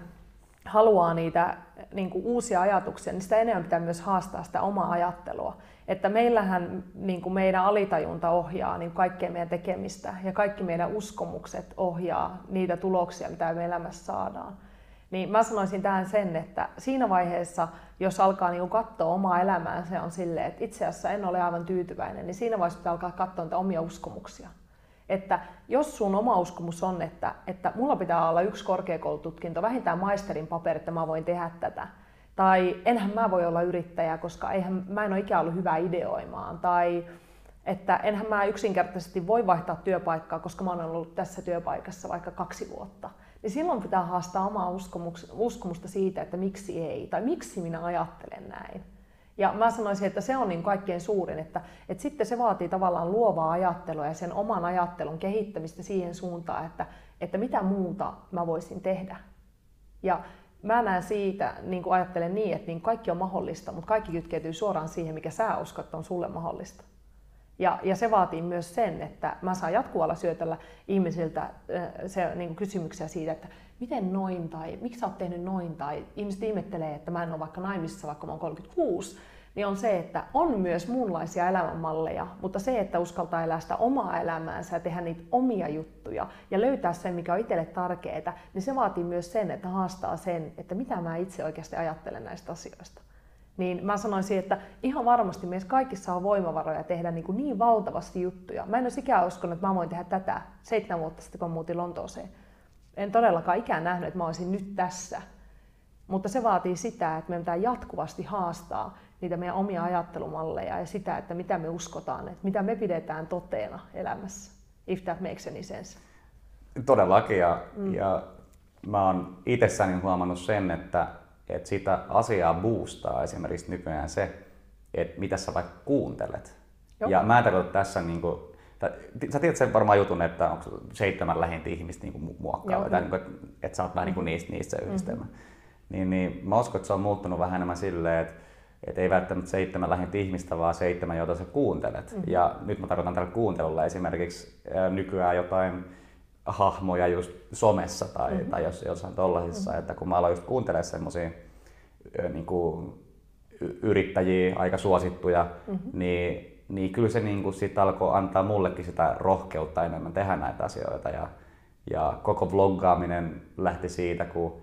haluaa niitä niin kuin uusia ajatuksia, niin sitä enemmän pitää myös haastaa sitä omaa ajattelua. Että meillähän niin kuin meidän alitajunta ohjaa niin kaikkea meidän tekemistä ja kaikki meidän uskomukset ohjaa niitä tuloksia, mitä me elämässä saadaan. Niin mä sanoisin tähän sen, että siinä vaiheessa, jos alkaa niin katsoa omaa elämää, se on silleen, että itse asiassa en ole aivan tyytyväinen, niin siinä vaiheessa pitää alkaa katsoa niitä omia uskomuksia. Että jos sun oma uskomus on, että, että mulla pitää olla yksi korkeakoulututkinto, vähintään maisterin paperi, että mä voin tehdä tätä, tai enhän mä voi olla yrittäjä, koska eihän, mä en ole ikään ollut hyvä ideoimaan. Tai että enhän mä yksinkertaisesti voi vaihtaa työpaikkaa, koska mä olen ollut tässä työpaikassa vaikka kaksi vuotta. Niin silloin pitää haastaa omaa uskomusta siitä, että miksi ei, tai miksi minä ajattelen näin. Ja mä sanoisin, että se on niin kaikkein suurin, että, että sitten se vaatii tavallaan luovaa ajattelua ja sen oman ajattelun kehittämistä siihen suuntaan, että, että mitä muuta mä voisin tehdä. Ja mä näen siitä, niin kuin ajattelen niin, että niin kaikki on mahdollista, mutta kaikki kytkeytyy suoraan siihen, mikä sä uskot on sulle mahdollista. Ja, ja se vaatii myös sen, että mä saan jatkuvalla syötellä ihmisiltä se, niin kuin kysymyksiä siitä, että miten noin tai miksi sä oot tehnyt noin tai ihmiset ihmettelee, että mä en ole vaikka naimissa, vaikka mä oon 36, niin on se, että on myös muunlaisia elämänmalleja, mutta se, että uskaltaa elää sitä omaa elämäänsä ja tehdä niitä omia juttuja ja löytää sen, mikä on itselle tärkeää, niin se vaatii myös sen, että haastaa sen, että mitä mä itse oikeasti ajattelen näistä asioista. Niin mä sanoisin, että ihan varmasti meissä kaikissa on voimavaroja tehdä niin, kuin niin valtavasti juttuja. Mä en olisi ikään uskonut, että mä voin tehdä tätä seitsemän vuotta sitten, kun muutin Lontooseen. En todellakaan ikään nähnyt, että mä olisin nyt tässä. Mutta se vaatii sitä, että me pitää jatkuvasti haastaa niitä meidän omia ajattelumalleja ja sitä, että mitä me uskotaan, että mitä me pidetään toteena elämässä, if that makes any sense. Todellakin, ja, mm. ja mä oon itsessäni huomannut sen, että, että sitä asiaa boostaa esimerkiksi nykyään se, että mitä sä vaikka kuuntelet. Joo. Ja mä en tarkoita tässä niin kuin, Sä tiedät sen varmaan jutun, että onko seitsemän lähintä ihmistä niin muokkaa, Joo, tai niin kuin, että, että sä oot vähän niin kuin niistä, niistä se yhdistelmä. Mm-hmm. Niin, niin mä uskon, että se on muuttunut vähän enemmän silleen, että et ei välttämättä seitsemän lähintä ihmistä, vaan seitsemän, joita sä kuuntelet. Mm-hmm. Ja nyt mä tarkoitan tällä kuuntelulla esimerkiksi nykyään jotain hahmoja just somessa tai, mm-hmm. tai jos, jossain tollasissa, mm-hmm. että kun mä aloin just kuuntelemaan semmoisia niin yrittäjiä, aika suosittuja, mm-hmm. niin, niin kyllä se niin kuin sit alkoi antaa mullekin sitä rohkeutta enemmän tehdä näitä asioita. Ja, ja koko vloggaaminen lähti siitä, kun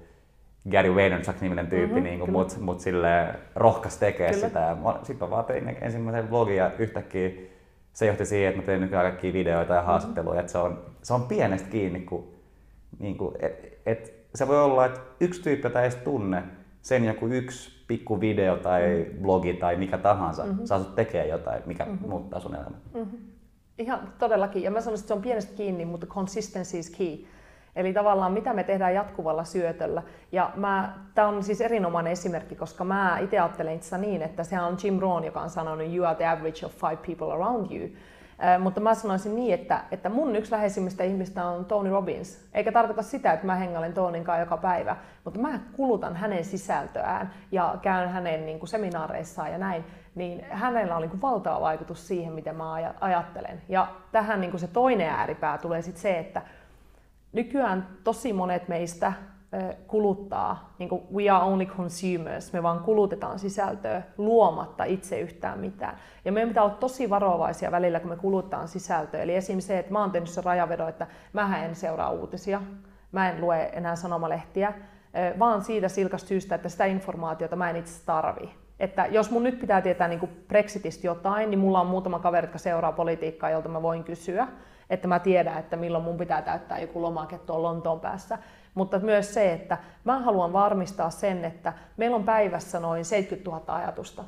Gary Vaynerchuk-niminen tyyppi, mm-hmm, niin kuin, mut, mut sille rohkas tekee kyllä. sitä. Sitten mä vaan tein ensimmäisen vlogin ja yhtäkkiä se johti siihen, että mä tein nykyään kaikkia videoita ja mhm. haastatteluja. Mm-hmm. Se, on, se on pienestä kiinni, kun, niin kuin, et, et, se voi olla, että yksi tyyppi, jota ei edes tunne, sen joku yksi pikku video tai mm-hmm. blogi tai mikä tahansa, mm-hmm. saa sut tekee jotain, mikä mm-hmm. muuttaa sun elämän. Mm-hmm. Ihan todellakin. Ja mä sanoisin, että se on pienestä kiinni, mutta consistency is key. Eli tavallaan mitä me tehdään jatkuvalla syötöllä. Ja tämä on siis erinomainen esimerkki, koska mä itse ajattelen itse niin, että se on Jim Rohn, joka on sanonut you are the average of five people around you. Mutta mä sanoisin niin, että, että mun yksi läheisimmistä ihmistä on Tony Robbins. Eikä tarkoita sitä, että mä hengailen Tonin kanssa joka päivä, mutta mä kulutan hänen sisältöään ja käyn hänen niin kuin, seminaareissaan ja näin. Niin hänellä on niin kuin, valtava vaikutus siihen, miten mä ajattelen. Ja tähän niin kuin se toinen ääripää tulee sitten se, että nykyään tosi monet meistä kuluttaa, niin kuin we are only consumers, me vaan kulutetaan sisältöä luomatta itse yhtään mitään. Ja meidän pitää olla tosi varovaisia välillä, kun me kulutetaan sisältöä. Eli esimerkiksi se, että mä oon tehnyt se rajavedo, että mä en seuraa uutisia, mä en lue enää sanomalehtiä, vaan siitä silkasta syystä, että sitä informaatiota mä en itse tarvi. Että jos mun nyt pitää tietää niin kuin Brexitistä jotain, niin mulla on muutama kaveri, jotka seuraa politiikkaa, jolta mä voin kysyä, että mä tiedän, että milloin mun pitää täyttää joku lomake tuolla Lontoon päässä. Mutta myös se, että mä haluan varmistaa sen, että meillä on päivässä noin 70 000 ajatusta,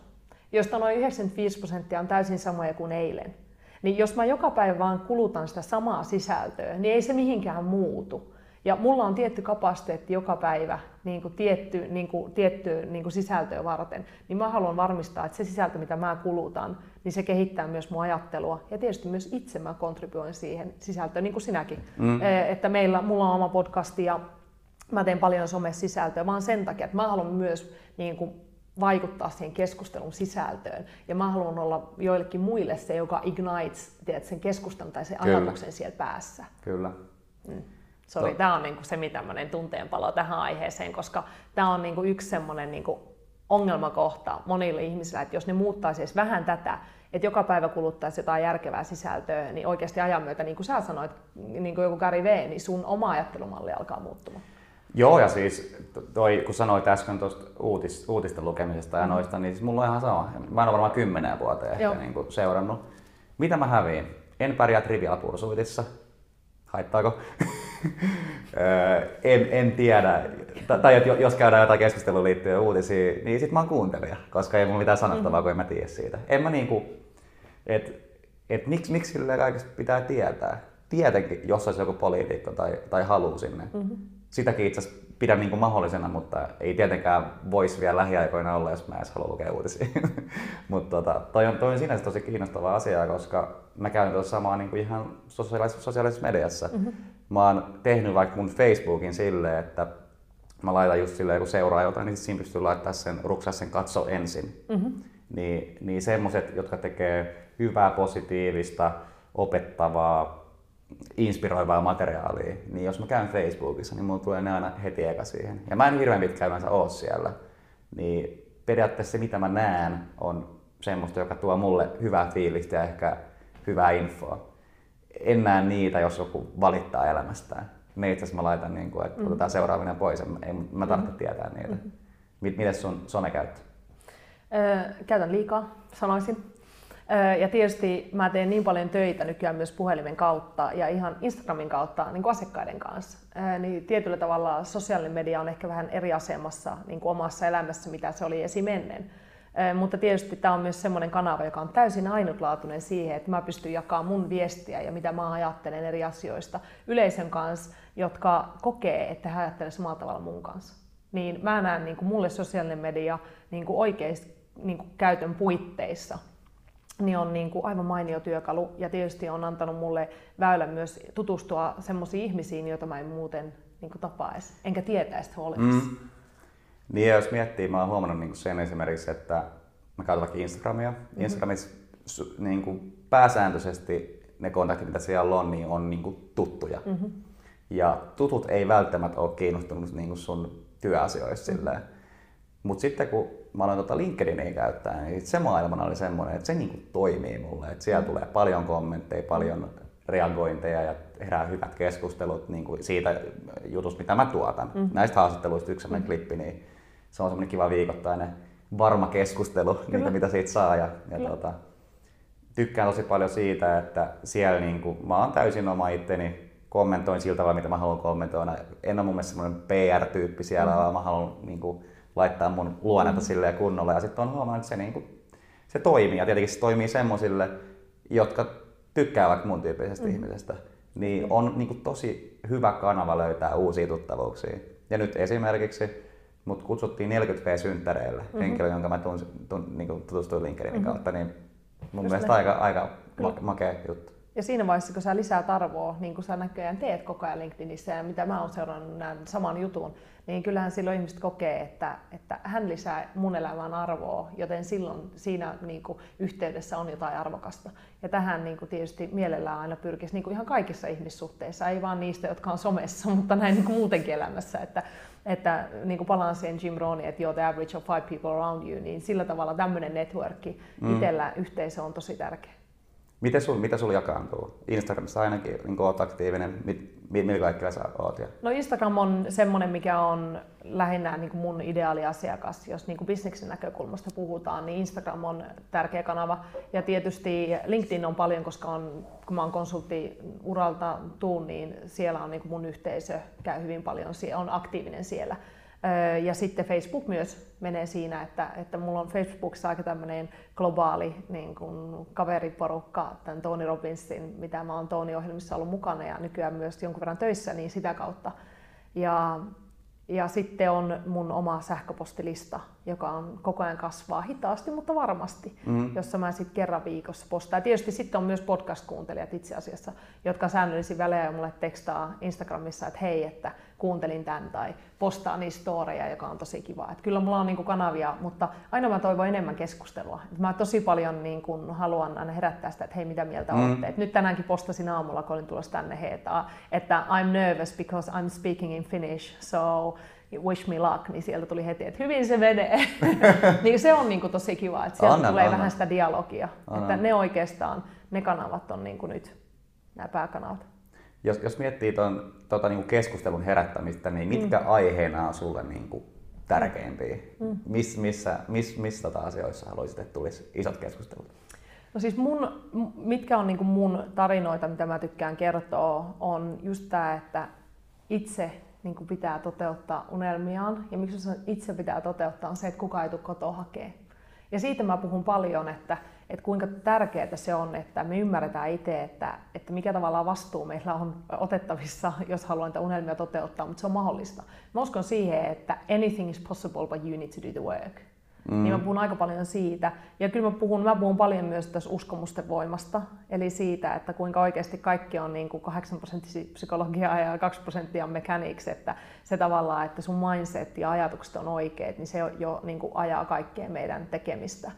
joista noin 95 prosenttia on täysin samoja kuin eilen. Niin jos mä joka päivä vaan kulutan sitä samaa sisältöä, niin ei se mihinkään muutu. Ja mulla on tietty kapasiteetti joka päivä niin kuin tietty, niin kuin, tietty niin kuin sisältöä varten, niin mä haluan varmistaa, että se sisältö, mitä mä kulutan, niin se kehittää myös mun ajattelua. Ja tietysti myös itse mä kontribuoin siihen sisältöön, niin kuin sinäkin. Mm. Että meillä, mulla on oma podcasti ja mä teen paljon some-sisältöä, vaan sen takia, että mä haluan myös niin kuin, vaikuttaa siihen keskustelun sisältöön. Ja mä haluan olla joillekin muille se, joka ignites tiedät, sen keskustelun tai sen Kyllä. ajatuksen siellä päässä. Kyllä. Mm. Sori, to... tämä on niinku se tämmöinen tunteenpalo tähän aiheeseen, koska tämä on niinku yksi semmoinen niinku ongelmakohta monille ihmisille, että jos ne muuttaisi edes vähän tätä, että joka päivä kuluttaisi jotain järkevää sisältöä, niin oikeasti ajan myötä, niin kuin sä sanoit, niin kuin joku Gary V, niin sun oma ajattelumalli alkaa muuttumaan. Joo, ja siis toi, kun sanoit äsken tuosta uutis, uutisten lukemisesta ja mm. noista, niin siis mulla on ihan sama. Mä en ole varmaan kymmenen vuoteen ehkä niin kuin seurannut. Mitä mä häviin? En pärjää Trivial Pursuitissa. Haittaako? en, en tiedä. Tai jos käydään jotain keskustelua liittyen uutisiin, niin sit mä oon kuuntelija, koska ei mulla mitään sanottavaa, mm. kun en mä tiedä siitä. En mä niinku, et, et miksi, miksi sille kaikesta pitää tietää? Tietenkin, jos olisi joku poliitikko tai, tai haluu sinne. Mm-hmm. Sitäkin itse asiassa pidän niin kuin mahdollisena, mutta ei tietenkään voisi vielä lähiaikoina olla, jos mä edes halua lukea uutisia. mutta tota, toi, on, toi on sinänsä tosi kiinnostava asia, koska mä käyn tuossa samaa niin kuin ihan sosiaalisessa, sosiaalisessa mediassa. Mm-hmm mä oon tehnyt vaikka mun Facebookin silleen, että mä laitan just silleen, kun seuraa jotain, niin siinä pystyy laittaa sen ruksasen katso ensin. Mm-hmm. Niin, niin semmoset, jotka tekee hyvää, positiivista, opettavaa, inspiroivaa materiaalia, niin jos mä käyn Facebookissa, niin mulla tulee ne aina heti eka siihen. Ja mä en hirveän pitkään yleensä oo siellä. Niin periaatteessa se, mitä mä näen, on semmoista, joka tuo mulle hyvää fiilistä ja ehkä hyvää infoa en näe niitä, jos joku valittaa elämästään. Ne itse asiassa mä laitan, niin kuin, että mm. otetaan seuraaminen pois, ei, mä tarvitse mm. tietää niitä. Mm. Miten sun somekäyttö? Öö, käytän liikaa, sanoisin. Öö, ja tietysti mä teen niin paljon töitä nykyään myös puhelimen kautta ja ihan Instagramin kautta niin kuin asiakkaiden kanssa. Öö, niin tietyllä tavalla sosiaalinen media on ehkä vähän eri asemassa niin kuin omassa elämässä, mitä se oli esimennen. Mutta tietysti tämä on myös semmoinen kanava, joka on täysin ainutlaatuinen siihen, että mä pystyn jakamaan mun viestiä ja mitä mä ajattelen eri asioista yleisön kanssa, jotka kokee, että he ajattelevat samalla tavalla mun kanssa. Niin mä näen niin kuin mulle sosiaalinen media niin kuin oikeasti niin kuin käytön puitteissa niin on niin kuin aivan mainio työkalu ja tietysti on antanut mulle väylän myös tutustua semmoisiin ihmisiin, joita mä en muuten niin kuin tapaisi, enkä tietäisi, että he olisivat. Mm. Niin ja jos miettii, mä oon huomannut niin sen esimerkiksi, että mä käytän vaikka Instagramia. Mm-hmm. Instagramissa niin kuin pääsääntöisesti ne kontaktit, mitä siellä on, niin on niin kuin tuttuja. Mm-hmm. Ja tutut ei välttämättä ole kiinnostunut niin kuin sun työasioista mm-hmm. Mutta sitten kun mä aloin tota LinkedInia käyttää, niin se maailma oli semmoinen, että se niin kuin toimii mulle. Että siellä mm-hmm. tulee paljon kommentteja, paljon reagointeja ja herää hyvät keskustelut niin kuin siitä jutusta, mitä mä tuotan. Mm-hmm. Näistä haastatteluista yksi mm-hmm. klippi, niin se on semmoinen kiva viikoittainen varma keskustelu, niitä, mitä siitä saa. Ja, ja tuota, tykkään tosi paljon siitä, että siellä niin kuin, mä oon täysin oma itteni, kommentoin siltä tavalla, mitä mä haluan kommentoida. En ole mun mielestä semmoinen PR-tyyppi siellä, mm. vaan mä haluan niin kuin, laittaa mun luonnetta mm. silleen kunnolla. Ja sitten on huomannut, että se, niin kuin, se toimii. Ja tietenkin se toimii semmoisille, jotka tykkää vaikka mun tyyppisestä mm. ihmisestä. Niin on niin kuin, tosi hyvä kanava löytää uusia tuttavuuksia. Ja nyt esimerkiksi mut kutsuttiin 40V-synttäreille mm-hmm. henkilö, jonka mä tunsin, tun, niin tutustuin LinkedInin mm-hmm. kautta, niin mun Just mielestä näin. aika, aika ma- makea juttu. Ja siinä vaiheessa, kun sä lisää arvoa, niin kuin sä näköjään teet koko ajan LinkedInissä ja mitä mä oon seurannut näin saman jutun, niin kyllähän silloin ihmiset kokee, että, että hän lisää mun elämään arvoa, joten silloin siinä niin kuin, yhteydessä on jotain arvokasta. Ja tähän niin kuin, tietysti mielellään aina pyrkisi niin kuin ihan kaikissa ihmissuhteissa, ei vaan niistä, jotka on somessa, mutta näin niin kuin muutenkin elämässä. Että, että niin kuin palaan siihen Jim Rohnin, että you're the average of five people around you, niin sillä tavalla tämmöinen networkki mm. itsellä yhteisö on tosi tärkeä. Miten sul, mitä sulla jakaantuu? Instagramissa ainakin niin oot aktiivinen. Mit, millä kaikilla sä oot? Ja... No Instagram on semmoinen, mikä on lähinnä niin kuin mun ideaaliasiakas. Jos niin kuin bisneksen näkökulmasta puhutaan, niin Instagram on tärkeä kanava. Ja tietysti LinkedIn on paljon, koska on, kun mä oon konsultti uralta tuun, niin siellä on niin kuin mun yhteisö käy hyvin paljon, on aktiivinen siellä. Ja sitten Facebook myös menee siinä, että, että mulla on Facebookissa aika tämmöinen globaali niin kuin kaveriporukka, tämän Tony Robbinsin, mitä mä oon Tony-ohjelmissa ollut mukana ja nykyään myös jonkun verran töissä, niin sitä kautta. Ja ja sitten on mun oma sähköpostilista, joka on koko ajan kasvaa hitaasti, mutta varmasti, mm. jossa mä sitten kerran viikossa postaan. Ja tietysti sitten on myös podcast-kuuntelijat itse asiassa, jotka säännöllisin välejä mulle tekstaa Instagramissa, että hei, että kuuntelin tämän tai postaa niitä storeja, joka on tosi kiva. Et kyllä mulla on niinku kanavia, mutta aina mä toivon enemmän keskustelua. Et mä tosi paljon niinku haluan aina herättää sitä, että hei, mitä mieltä mm. olette. Et nyt tänäänkin postasin aamulla, kun olin tulossa tänne heetaa, että I'm nervous because I'm speaking in Finnish, so wish me luck, niin sieltä tuli heti, että hyvin se menee. niin se on niinku tosi kiva, että sieltä anna, tulee anna. vähän sitä dialogia. Anna. Että ne oikeastaan, ne kanavat on niinku nyt nämä pääkanavat. Jos, jos miettii tuon tota, niinku keskustelun herättämistä, niin mitkä mm. aiheena on sulle niinku tärkeimpiä? Mm. Miss, missä miss, missä tota asioissa haluaisit, että tulisi isot keskustelut? No siis mun, mitkä on niinku mun tarinoita, mitä mä tykkään kertoa, on just tämä, että itse niin kuin pitää toteuttaa unelmiaan. Ja miksi se itse pitää toteuttaa on se, että kuka ei tule kotoa hakee. Ja siitä mä puhun paljon, että, että kuinka tärkeää se on, että me ymmärretään itse, että, että mikä tavallaan vastuu meillä on otettavissa, jos haluan niitä unelmia toteuttaa, mutta se on mahdollista. Mä uskon siihen, että anything is possible, but you need to do the work. Mm. Niin mä puhun aika paljon siitä. Ja kyllä mä puhun, mä puhun paljon myös tässä uskomusten voimasta. Eli siitä, että kuinka oikeasti kaikki on niin kuin 8 prosenttia psykologiaa ja 2 prosenttia mechanics. Että se tavallaan, että sun mindset ja ajatukset on oikeat, niin se jo niin kuin ajaa kaikkea meidän tekemistä.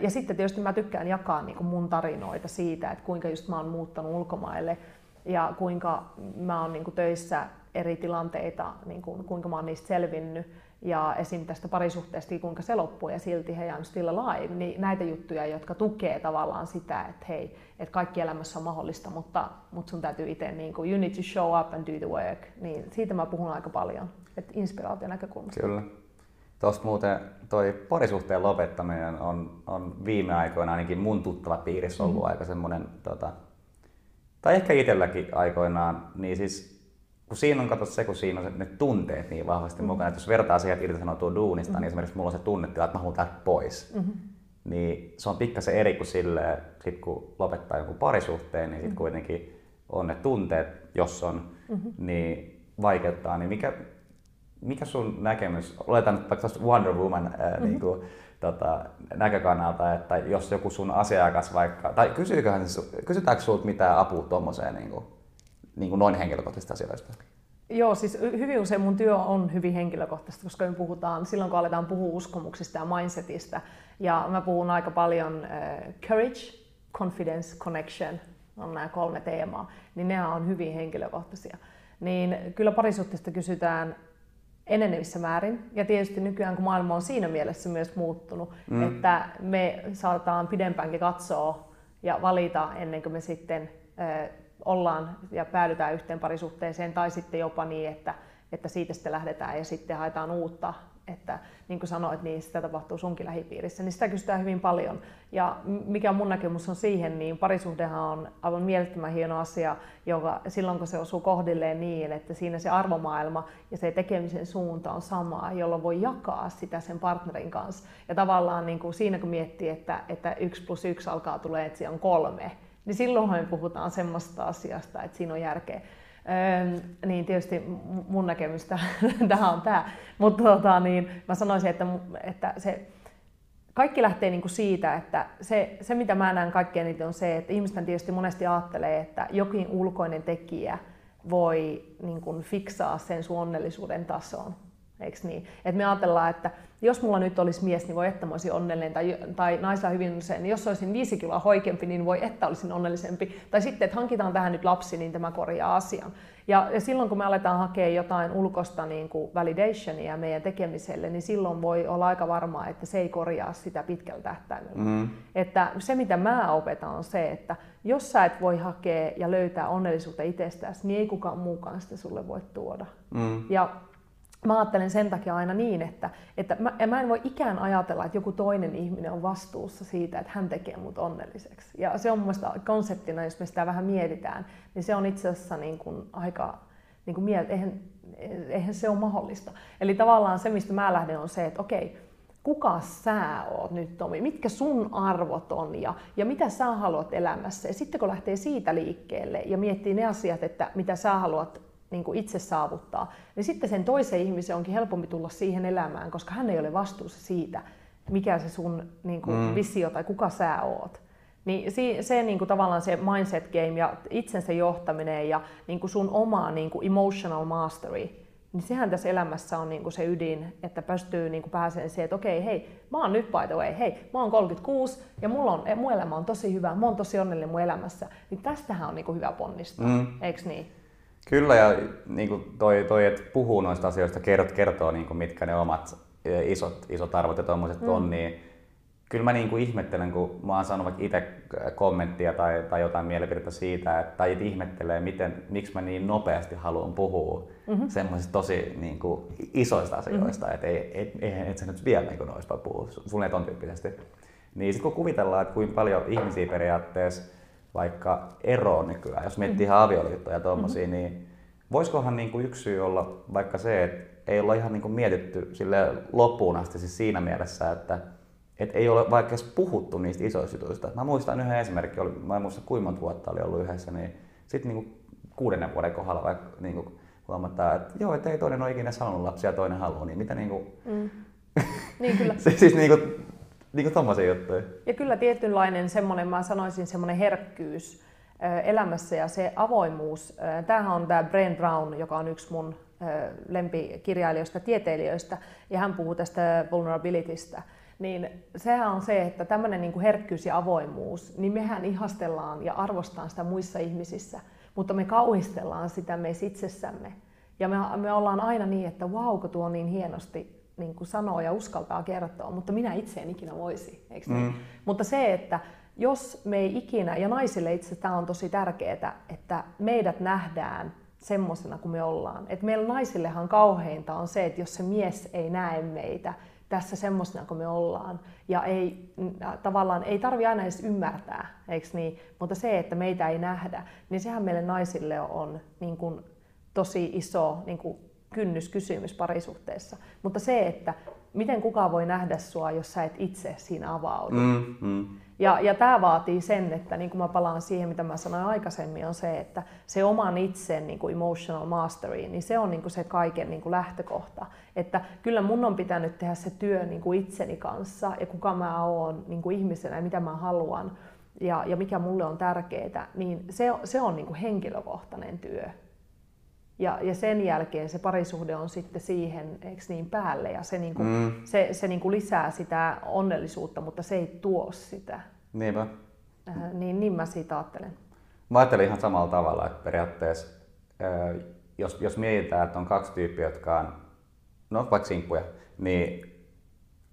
Ja sitten tietysti mä tykkään jakaa niin mun tarinoita siitä, että kuinka just mä oon muuttanut ulkomaille ja kuinka mä oon niin töissä eri tilanteita, niin kuin, kuinka mä oon niistä selvinnyt ja esim. tästä parisuhteesta, kuinka se loppuu ja silti he on still alive, niin näitä juttuja, jotka tukee tavallaan sitä, että hei, että kaikki elämässä on mahdollista, mutta, mutta sun täytyy itse, niin kuin, you need to show up and do the work, niin siitä mä puhun aika paljon, että inspiraation näkökulmasta. Kyllä. Tuossa muuten toi parisuhteen lopettaminen on, on viime aikoina ainakin mun tuttava piirissä ollut mm. aika semmoinen, tota, tai ehkä itselläkin aikoinaan, niin siis kun siinä on kato se, kun siinä on ne tunteet niin vahvasti mm-hmm. mukana, että jos vertaa siihen, että irtisanoutuu duunista, mm-hmm. niin esimerkiksi mulla on se tunnetila, että mä haluan täältä pois. Mm-hmm. Niin se on pikkasen eri kuin silleen, sit kun lopettaa jonkun parisuhteen, niin sit mm-hmm. kuitenkin on ne tunteet, jos on, mm-hmm. niin vaikeuttaa. Niin mikä, mikä sun näkemys, oletan vaikka Wonder Woman ää, mm-hmm. niin kuin, tota, näkökannalta, että jos joku sun asiakas vaikka, tai kysyyköhän, kysytäänkö sulta mitään apua tuommoiseen niin kuin, niin kuin noin henkilökohtaisista asioista? Joo, siis hyvin usein mun työ on hyvin henkilökohtaista, koska me puhutaan, silloin kun aletaan puhua uskomuksista ja mindsetistä, ja mä puhun aika paljon uh, courage, confidence, connection, on nämä kolme teemaa, niin ne on hyvin henkilökohtaisia. Niin kyllä parisuhteesta kysytään enenevissä määrin. Ja tietysti nykyään, kun maailma on siinä mielessä myös muuttunut, mm. että me saataan pidempäänkin katsoa ja valita ennen kuin me sitten ollaan ja päädytään yhteen parisuhteeseen tai sitten jopa niin, että, että siitä sitten lähdetään ja sitten haetaan uutta. Että niin kuin sanoit, niin sitä tapahtuu sunkin lähipiirissä, niin sitä kysytään hyvin paljon. Ja mikä mun näkemys on siihen, niin parisuhdehan on aivan mielettömän hieno asia, joka silloin kun se osuu kohdilleen niin, että siinä se arvomaailma ja se tekemisen suunta on sama, jolloin voi jakaa sitä sen partnerin kanssa. Ja tavallaan niin kuin siinä kun miettii, että, että yksi plus yksi alkaa tulee, että siellä on kolme, niin silloin me puhutaan semmoista asiasta, että siinä on järkeä. Öö, niin tietysti mun näkemystä tähän on tämä. Mutta tota, niin mä sanoisin, että, että se kaikki lähtee niin kuin siitä, että se, se mitä mä näen kaikkein eniten on se, että ihmisten tietysti monesti ajattelee, että jokin ulkoinen tekijä voi niin kuin fiksaa sen sun onnellisuuden tason. Eikö niin? Et me ajatellaan, että jos mulla nyt olisi mies, niin voi että mä olisin onnellinen, tai, tai naisella hyvin usein, niin jos olisin viisi kiloa hoikempi, niin voi että olisin onnellisempi. Tai sitten, että hankitaan tähän nyt lapsi, niin tämä korjaa asian. Ja, ja silloin kun me aletaan hakea jotain ulkosta niin kuin validationia meidän tekemiselle, niin silloin voi olla aika varmaa, että se ei korjaa sitä pitkällä tähtäimellä. Mm. Että se mitä mä opetan on se, että jos sä et voi hakea ja löytää onnellisuutta itsestäsi, niin ei kukaan muukaan sitä sulle voi tuoda. Mm. Ja mä ajattelen sen takia aina niin, että, että mä, mä en voi ikään ajatella, että joku toinen ihminen on vastuussa siitä, että hän tekee mut onnelliseksi. Ja se on mun mielestä konseptina, jos me sitä vähän mietitään, niin se on itse asiassa niin kuin aika, niin kuin miet, eihän, eihän se ole mahdollista. Eli tavallaan se, mistä mä lähden, on se, että okei, kuka sä oot nyt Tomi, mitkä sun arvot on ja, ja mitä sä haluat elämässä. Ja sitten kun lähtee siitä liikkeelle ja miettii ne asiat, että mitä sä haluat niin kuin itse saavuttaa, niin sitten sen toisen ihmisen onkin helpompi tulla siihen elämään, koska hän ei ole vastuussa siitä, mikä se sun niin kuin, mm. visio tai kuka sä oot. Niin se, se niin kuin tavallaan se mindset game ja itsensä johtaminen ja niin kuin sun oma niin kuin emotional mastery, niin sehän tässä elämässä on niin kuin se ydin, että pystyy niin kuin pääsemään siihen, että okei, hei, mä oon nyt by the way, hei, mä oon 36 ja mulla on, mun elämä on tosi hyvä, mä oon tosi onnellinen mun elämässä, niin tästähän on niin kuin hyvä ponnistaa, mm. eikö niin? Kyllä, ja niin kuin toi, toi, että puhuu noista asioista, kertoo, kertoo niin kuin mitkä ne omat isot, isot arvot ja tuommoiset mm. on, niin kyllä mä niin kuin ihmettelen, kun mä oon saanut vaikka itse kommenttia tai, tai jotain mielipidettä siitä, että, tai ihmettelee, miten, miksi mä niin nopeasti haluan puhua mm-hmm. semmoisista tosi niin kuin, isoista asioista, mm-hmm. että ei, et, et, et sä nyt vielä niin noista puhua, sulle ton tyyppisesti. Niin sitten kun kuvitellaan, että kuinka paljon ihmisiä periaatteessa vaikka ero nykyään, jos miettii mm-hmm. avioliittoja ja tommosia, mm-hmm. niin voisikohan niin kuin yksi syy olla vaikka se, että ei olla ihan niin kuin mietitty sille loppuun asti siis siinä mielessä, että et ei ole vaikka edes puhuttu niistä isoista jutuista. Mä muistan yhden esimerkki, oli, mä en muista kuinka monta vuotta oli ollut yhdessä, niin sitten niin kuudennen vuoden kohdalla vaikka niin kuin huomataan, että joo, että ei toinen ole ikinä sanonut lapsia toinen haluaa, niin mitä niin kuin... Mm. Niin kyllä. siis niin kuin, niin kuin tommosia juttuja. Ja kyllä tietynlainen semmoinen, mä sanoisin semmoinen herkkyys elämässä ja se avoimuus. Tämähän on tämä Brain Brown, joka on yksi mun lempikirjailijoista, tieteilijöistä, ja hän puhuu tästä vulnerabilitystä. Niin sehän on se, että tämmöinen niin herkkyys ja avoimuus, niin mehän ihastellaan ja arvostetaan sitä muissa ihmisissä, mutta me kauhistellaan sitä meissä itsessämme. Ja me, me ollaan aina niin, että vau, tuo on niin hienosti niin kuin sanoo ja uskaltaa kertoa, mutta minä itse en ikinä voisi. Eikö niin? mm. Mutta se, että jos me ei ikinä, ja naisille itse tämä on tosi tärkeää, että meidät nähdään semmoisena kuin me ollaan. Et meillä naisillehan kauheinta on se, että jos se mies ei näe meitä tässä semmoisena kuin me ollaan, ja ei, tavallaan ei tarvi aina edes ymmärtää, eikö niin? mutta se, että meitä ei nähdä, niin sehän meille naisille on niin kuin, tosi iso niin kuin, kynnyskysymys parisuhteessa. Mutta se, että miten kukaan voi nähdä sua, jos sä et itse siinä avaudu. Mm, mm. Ja, ja tämä vaatii sen, että niin kuin mä palaan siihen, mitä mä sanoin aikaisemmin, on se, että se oman itsen niin kuin emotional mastery, niin se on niin kuin se kaiken niin kuin lähtökohta. Että kyllä mun on pitänyt tehdä se työ niin kuin itseni kanssa ja kuka mä oon niin kuin ihmisenä ja mitä mä haluan ja, ja mikä mulle on tärkeää, niin se, se on niin kuin henkilökohtainen työ. Ja, ja sen jälkeen se parisuhde on sitten siihen eikö niin, päälle ja se, niin kuin, mm. se, se niin kuin lisää sitä onnellisuutta, mutta se ei tuo sitä. Niinpä. Äh, niin, niin mä siitä ajattelen. Mä ajattelen ihan samalla tavalla, että periaatteessa äh, jos, jos mietitään, että on kaksi tyyppiä, jotka on no, vaikka sinkkuja, niin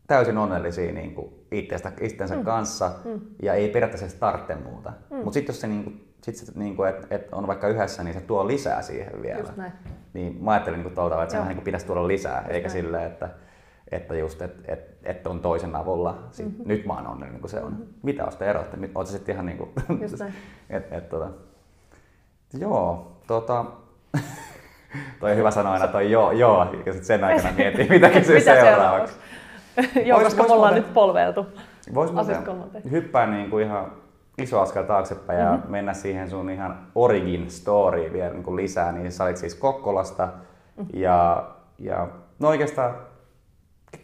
täysin onnellisia niin kuin itsestä, itsensä mm. kanssa mm. ja ei periaatteessa tarvitse muuta. Mm. Mutta sitten jos se niin kuin, sit se, niin kuin, et, on vaikka yhdessä, niin se tuo lisää siihen vielä. Just näin. Niin mä ajattelin niin tuolta, että se niin pitäisi tuoda lisää, just eikä silleen, että, että just, että et, et on toisen avulla, sit, mm-hmm. nyt mä oon onnellinen niin kuin se on. Mm-hmm. Mitä on sitten ero, että oot sitten ihan niin kuin, et, et, tota. Joo, tota, toi on hyvä sanoa aina toi joo, joo, ja sitten sen aikana miettii, mitä kysyy mitä seuraavaksi. joo, koska me ollaan nyt polveiltu. Vois hyppää niin kuin ihan iso askel taaksepäin ja mm-hmm. mennä siihen sun ihan origin story vielä niin kuin lisää, niin sä olit siis Kokkolasta mm-hmm. ja, ja no oikeastaan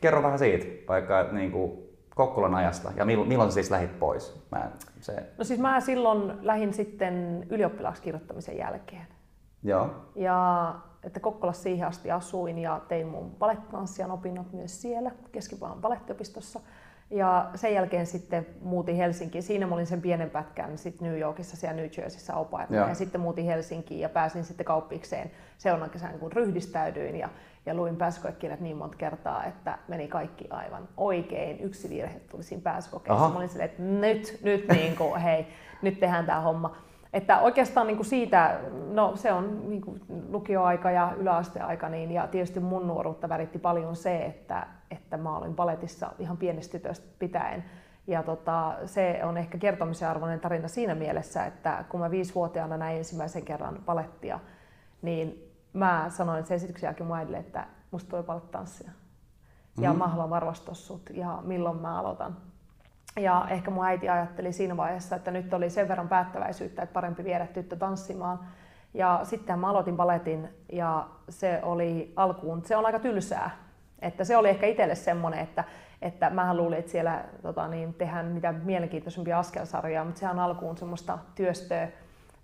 kerro vähän siitä, vaikka niin kuin, Kokkolan ajasta ja milloin, milloin sä siis lähit pois? Mä, se... No siis mä silloin lähdin sitten ylioppilaaksi kirjoittamisen jälkeen. Joo. Ja että Kokkolassa siihen asti asuin ja tein mun balettanssijan opinnot myös siellä balettiopistossa. Ja sen jälkeen sitten muutin Helsinkiin. Siinä mä olin sen pienen pätkän sitten New Yorkissa siellä New Jerseyssä au Ja sitten muutin Helsinkiin ja pääsin sitten kauppikseen seuraavan kesän, kun ryhdistäydyin. Ja, ja luin pääsykoekirjat niin monta kertaa, että meni kaikki aivan oikein. Yksi virhe tuli siinä pääsykokeessa. Mä olin silleen, että nyt, nyt niin kuin, hei, nyt tehdään tämä homma. Että oikeastaan niin kuin siitä, no se on niin kuin lukioaika ja yläasteaika, niin, ja tietysti mun nuoruutta väritti paljon se, että, että mä olin paletissa ihan pienestä tytöstä pitäen. Ja tota, se on ehkä kertomisen arvoinen tarina siinä mielessä, että kun mä viisivuotiaana näin ensimmäisen kerran palettia, niin mä sanoin sen esityksen jälkeen mun äidille, että musta tulee palettanssia. Ja mm-hmm. mä haluan varvastaa sut ja milloin mä aloitan. Ja ehkä mun äiti ajatteli siinä vaiheessa, että nyt oli sen verran päättäväisyyttä, että parempi viedä tyttö tanssimaan. Ja sitten mä aloitin baletin ja se oli alkuun, se on aika tylsää. Että se oli ehkä itselle semmoinen, että, että mä luulin, että siellä tota, niin, tehdään mitä mielenkiintoisempia askelsarjoja, mutta sehän alkuun semmoista työstöä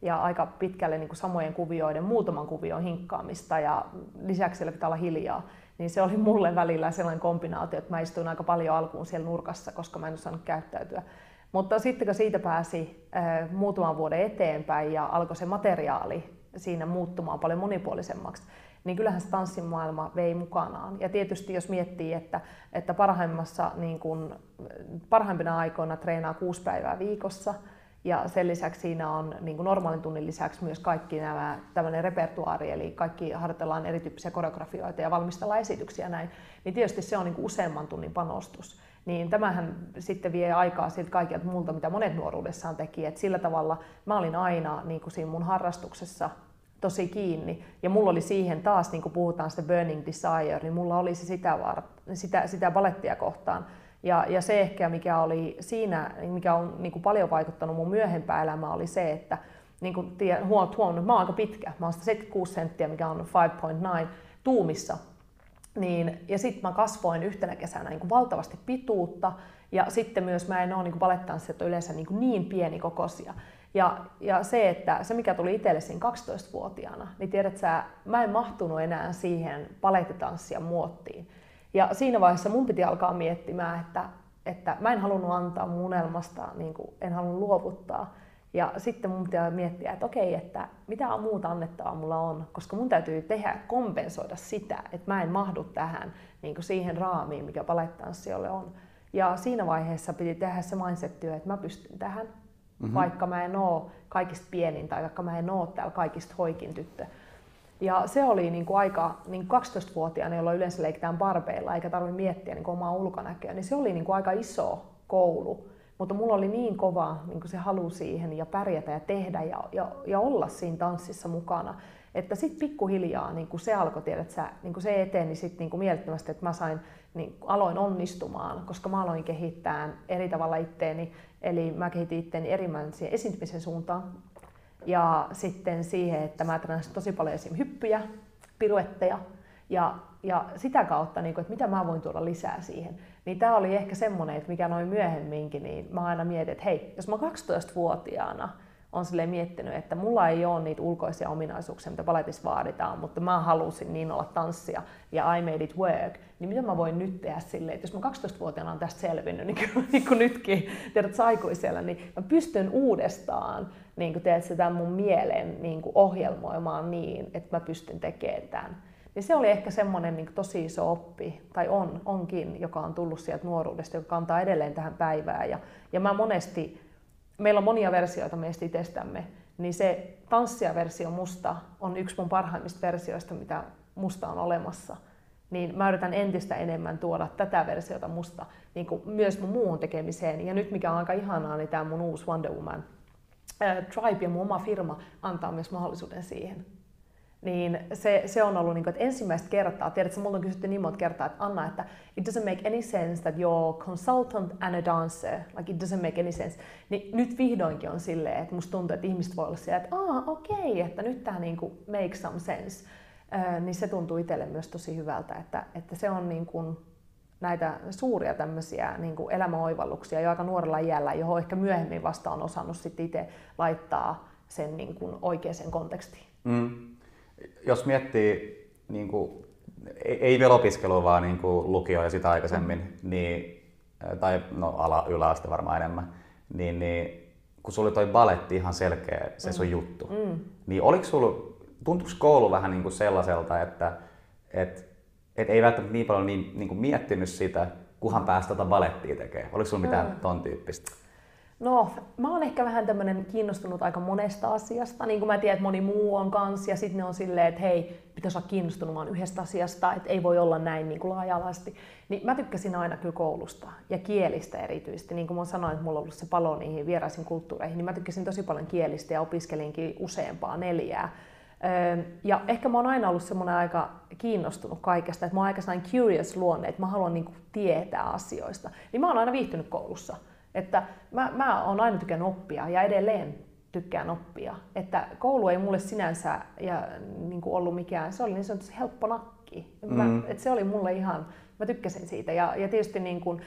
ja aika pitkälle niin kuin samojen kuvioiden, muutaman kuvion hinkkaamista ja lisäksi siellä pitää olla hiljaa niin se oli mulle välillä sellainen kombinaatio, että mä istuin aika paljon alkuun siellä nurkassa, koska mä en osannut käyttäytyä. Mutta sitten kun siitä pääsi muutaman vuoden eteenpäin ja alkoi se materiaali siinä muuttumaan paljon monipuolisemmaksi, niin kyllähän se tanssimaailma vei mukanaan. Ja tietysti jos miettii, että, että parhaimmassa, niin kun, parhaimpina aikoina treenaa kuusi päivää viikossa, ja sen lisäksi siinä on niin kuin normaalin tunnin lisäksi myös kaikki nämä tämmöinen repertuaari, eli kaikki harjoitellaan erityyppisiä koreografioita ja valmistellaan esityksiä näin, niin tietysti se on niin kuin useamman tunnin panostus. Niin tämähän sitten vie aikaa siltä kaikilta muulta, mitä monet nuoruudessaan teki. Et sillä tavalla mä olin aina niin kuin siinä mun harrastuksessa tosi kiinni. Ja mulla oli siihen taas, niin kuin puhutaan sitä burning desire, niin mulla oli se sitä, var, sitä, sitä balettia kohtaan ja, ja se ehkä, mikä oli siinä, mikä on niin kuin paljon vaikuttanut mun myöhempään elämään, oli se, että niin kuin huomaat, huomannut, mä oon aika pitkä, mä oon 76 senttiä, mikä on 5.9 tuumissa. Niin, ja sitten mä kasvoin yhtenä kesänä niin kuin valtavasti pituutta, ja sitten myös mä en ole niin balettanssijat yleensä niin, kuin niin pieni kokoisia. Ja, ja se, että se mikä tuli itselle siinä 12-vuotiaana, niin tiedät sä, mä en mahtunut enää siihen palettitanssian muottiin. Ja siinä vaiheessa mun piti alkaa miettimään, että, että mä en halunnut antaa mun unelmasta, niin kuin en halunnut luovuttaa. Ja sitten mun pitää miettiä, että okei, että mitä muuta annettavaa mulla on, koska mun täytyy tehdä, kompensoida sitä, että mä en mahdu tähän niin kuin siihen raamiin, mikä palettanssijoille on. Ja siinä vaiheessa piti tehdä se mindset-työ, että mä pystyn tähän, mm-hmm. vaikka mä en oo kaikista pienin tai vaikka mä en oo täällä kaikista hoikin tyttö. Ja se oli niin kuin aika, niin 12-vuotiaana, jolloin yleensä leikitään barbeilla eikä tarvitse miettiä niin kuin omaa ulkonäköä, niin se oli niin kuin aika iso koulu. Mutta mulla oli niin kova niin kuin se halu siihen ja pärjätä ja tehdä ja, ja, ja olla siinä tanssissa mukana, että sitten pikkuhiljaa niin se alkoi, tiedät sä, niin se eteni niin kuin mielettömästi, että mä sain, niin aloin onnistumaan, koska mä aloin kehittää eri tavalla itteeni. Eli mä kehitin itteeni erimmäisen esiintymisen suuntaan, ja sitten siihen, että mä treenasin tosi paljon esim. hyppyjä, piruetteja ja, ja sitä kautta, niin kuin, että mitä mä voin tuoda lisää siihen. Niin tämä oli ehkä semmoinen, että mikä noin myöhemminkin, niin mä aina mietin, että hei, jos mä 12-vuotiaana on sille miettinyt, että mulla ei ole niitä ulkoisia ominaisuuksia, mitä paletissa vaaditaan, mutta mä halusin niin olla tanssia ja I made it work, niin mitä mä voin nyt tehdä silleen, että jos mä 12-vuotiaana on tästä selvinnyt, niin kuin, niin kuin nytkin, tiedät aikuisella, niin mä pystyn uudestaan niin kuin teet sitä mun mielen niin kuin ohjelmoimaan niin, että mä pystyn tekemään tämän. Niin se oli ehkä semmoinen niin tosi iso oppi, tai on, onkin, joka on tullut sieltä nuoruudesta, joka kantaa edelleen tähän päivään. Ja, ja mä monesti, meillä on monia versioita meistä itsestämme, niin se tanssia-versio musta on yksi mun parhaimmista versioista, mitä musta on olemassa. Niin mä yritän entistä enemmän tuoda tätä versiota musta niin kuin myös mun muuhun tekemiseen. Ja nyt mikä on aika ihanaa, niin tämä mun uusi Wonder Woman Tribe ja mun oma firma antaa myös mahdollisuuden siihen. Niin se, se on ollut niin kuin, että ensimmäistä kertaa, tiedätkö, multa on kysytty niin monta kertaa, että Anna, että it doesn't make any sense that you're consultant and a dancer, like it doesn't make any sense. Niin nyt vihdoinkin on silleen, että musta tuntuu, että ihmiset voi olla siellä, että aa, okei, okay, että nyt tämä niin kuin make some sense. Äh, niin se tuntuu itselle myös tosi hyvältä, että, että se on niin kuin, näitä suuria tämmöisiä niin kuin elämäoivalluksia jo aika nuorella iällä, johon ehkä myöhemmin vasta on osannut sitten itse laittaa sen niin kuin oikeaan kontekstiin. Mm. Jos miettii niin kuin, ei vielä opiskelua, vaan niin kuin lukio ja sitä aikaisemmin, mm. niin, tai no ala, yläaste varmaan enemmän, niin, niin kun sulla oli toi baletti ihan selkeä se sun mm. juttu, mm. niin oliko sulla, tuntuiko koulu vähän niin kuin sellaiselta, että et, et ei välttämättä niin paljon niin, niin kuin miettinyt sitä, kuhan päästä tota balettia tekemään? Oliko sulla mitään mm. ton tyyppistä? No, mä oon ehkä vähän tämmönen kiinnostunut aika monesta asiasta, niin kuin mä tiedän, että moni muu on kanssa, ja sitten ne on silleen, että hei, pitäisi olla kiinnostunut vaan yhdestä asiasta, että ei voi olla näin niin kuin laaja-alaisesti. Niin mä tykkäsin aina kyllä koulusta, ja kielistä erityisesti. Niin kuin mä sanoin, että mulla on ollut se palo niihin vieraisiin kulttuureihin, niin mä tykkäsin tosi paljon kielistä, ja opiskelinkin useampaa neljää. Ja ehkä mä oon aina ollut semmoinen aika kiinnostunut kaikesta, että mä oon aika curious luonne, että mä haluan niin kuin tietää asioista. Niin mä oon aina viihtynyt koulussa. Että mä, mä oon aina tykännyt oppia ja edelleen tykkään oppia. Että koulu ei mulle sinänsä ja, niin kuin ollut mikään, se oli niin sanotusti helppo nakki. Mä, mm. että se oli mulle ihan, mä tykkäsin siitä. Ja, ja tietysti niin kuin,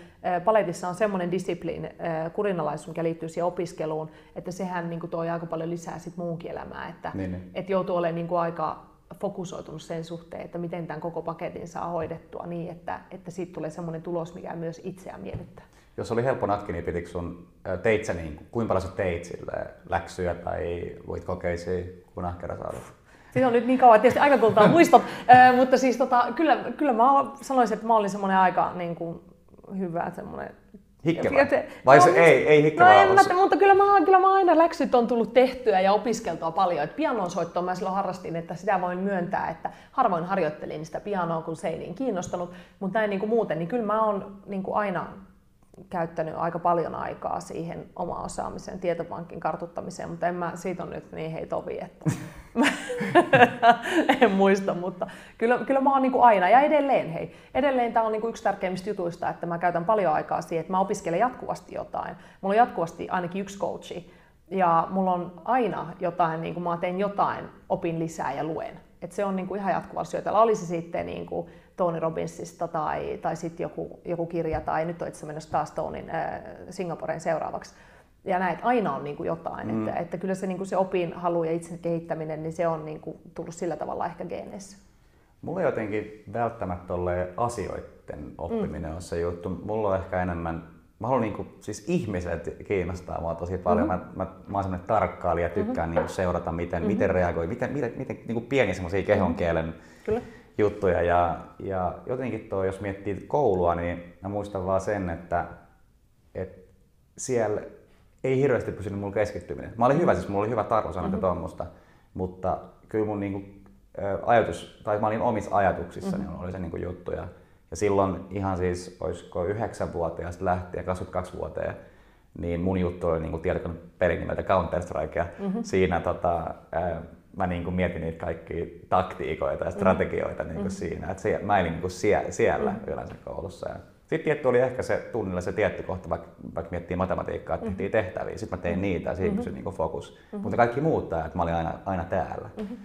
paletissa on semmoinen disipliini, kurinalaisuus, mikä liittyy siihen opiskeluun, että sehän niin kuin toi aika paljon lisää sit muunkin elämää. Että, niin, niin. että joutuu olemaan niin kuin aika fokusoitunut sen suhteen, että miten tämän koko paketin saa hoidettua niin, että, että siitä tulee semmoinen tulos, mikä myös itseään miellyttää jos oli helppo nakki, niin pitikö sun teit sä niin, kuinka paljon sä teit sille läksyjä tai voit kokeisia, kun ahkera saada? Siis on nyt niin kauan, tietysti aika kultaa muistot, mutta siis tota, kyllä, kyllä mä sanoisin, että mä olin semmoinen aika niin kuin, hyvä semmoinen Hikkevä? Vai no, se ei, ei hikkevä no, en mä, mutta kyllä mä, kyllä mä aina läksyt on tullut tehtyä ja opiskeltua paljon. Et pianon soittoa mä silloin harrastin, että sitä voin myöntää, että harvoin harjoittelin sitä pianoa, kun se ei niin kiinnostanut. Mutta näin niin kuin muuten, niin kyllä mä oon niin kuin aina käyttänyt aika paljon aikaa siihen oma osaamisen tietopankin kartuttamiseen, mutta en mä, siitä on nyt niin hei tovi, että en muista, mutta kyllä, kyllä mä oon niin kuin aina ja edelleen hei. Edelleen tämä on niin kuin yksi tärkeimmistä jutuista, että mä käytän paljon aikaa siihen, että mä opiskelen jatkuvasti jotain. Mulla on jatkuvasti ainakin yksi coachi ja mulla on aina jotain, niin kuin mä teen jotain, opin lisää ja luen. Et se on niin kuin ihan jatkuvalla syötellä. Oli se sitten niin kuin Tony Robbinsista tai, tai sitten joku, joku kirja, tai nyt on itse menossa taas Tonin äh, Singaporeen seuraavaksi. Ja näet, aina on niin kuin jotain. Mm. Että, että kyllä se, niin kuin se opin halu ja itse kehittäminen, niin se on niin kuin tullut sillä tavalla ehkä geeneissä. Mulla jotenkin välttämättä asioiden oppiminen mm. on se juttu. Mulla on ehkä enemmän mä haluan niinku, siis ihmiset kiinnostaa mua tosi paljon. Mm-hmm. Mä, mä, mä oon semmoinen tarkkailija, tykkään mm-hmm. niinku seurata, miten, mm-hmm. miten reagoi, miten, miten, miten niinku pieniä semmoisia kehonkielen mm-hmm juttuja. Ja, ja jotenkin tuo, jos miettii koulua, niin mä muistan vaan sen, että, että siellä ei hirveästi pysynyt mulla keskittyminen. Mä olin hyvä, siis mulla oli hyvä tarvosana mm-hmm. tuommoista, mutta kyllä mun niinku, ajatus, tai mä olin omissa ajatuksissani, mm-hmm. oli se niinku juttu. Ja, ja silloin ihan siis, olisiko 9-vuotiaasta lähtien, 22-vuoteen, niin mun juttu oli niinku tietokoneen pelin nimeltä Counter-Strike. Mm-hmm. Siinä tota, ää, mä niin kuin mietin niitä kaikkia taktiikoita ja mm. strategioita niin kuin mm. siinä. Että se, mä elin niin kuin sie, siellä mm. yleensä koulussa. Ja sitten tietty oli ehkä se tunnilla se tietty kohta, vaikka, vaikka miettii matematiikkaa, että tehtiin mm-hmm. tehtäviä. Sitten mä tein mm. niitä ja siinä mm-hmm. niin fokus. Mm-hmm. Mutta kaikki muut tämä, että mä olin aina, aina täällä. Mm-hmm.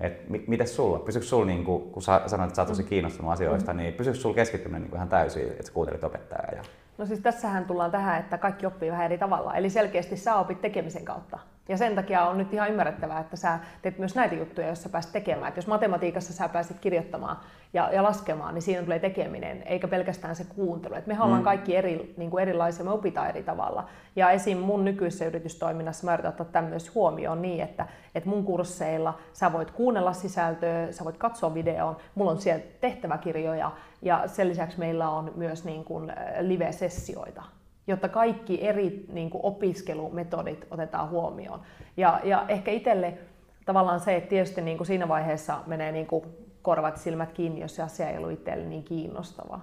Et mi- miten sulla? Pysyykö sulla, niin kuin, kun sä sanoit, että sä oot tosi mm. kiinnostunut asioista, mm-hmm. niin pysyykö sulla keskittyminen niin kuin ihan täysin, että sä kuuntelit opettajaa? Ja... No siis tässähän tullaan tähän, että kaikki oppii vähän eri tavalla. Eli selkeästi sä opit tekemisen kautta. Ja sen takia on nyt ihan ymmärrettävää, että sä teet myös näitä juttuja, jos sä pääset tekemään. Et jos matematiikassa sä pääset kirjoittamaan ja, ja laskemaan, niin siinä tulee tekeminen, eikä pelkästään se kuuntelu. Et me mm. ollaan kaikki eri, niin kuin erilaisia, me opitaan eri tavalla. Ja esim. mun nykyisessä yritystoiminnassa mä yritän ottaa tämän myös huomioon niin, että, että mun kursseilla sä voit kuunnella sisältöä, sä voit katsoa videon, mulla on siellä tehtäväkirjoja ja sen lisäksi meillä on myös niin kuin live-sessioita jotta kaikki eri niin kuin opiskelumetodit otetaan huomioon. Ja, ja ehkä itselle tavallaan se, että tietysti niin kuin siinä vaiheessa menee niin kuin korvat silmät kiinni, jos se asia ei ollut itselle niin kiinnostava.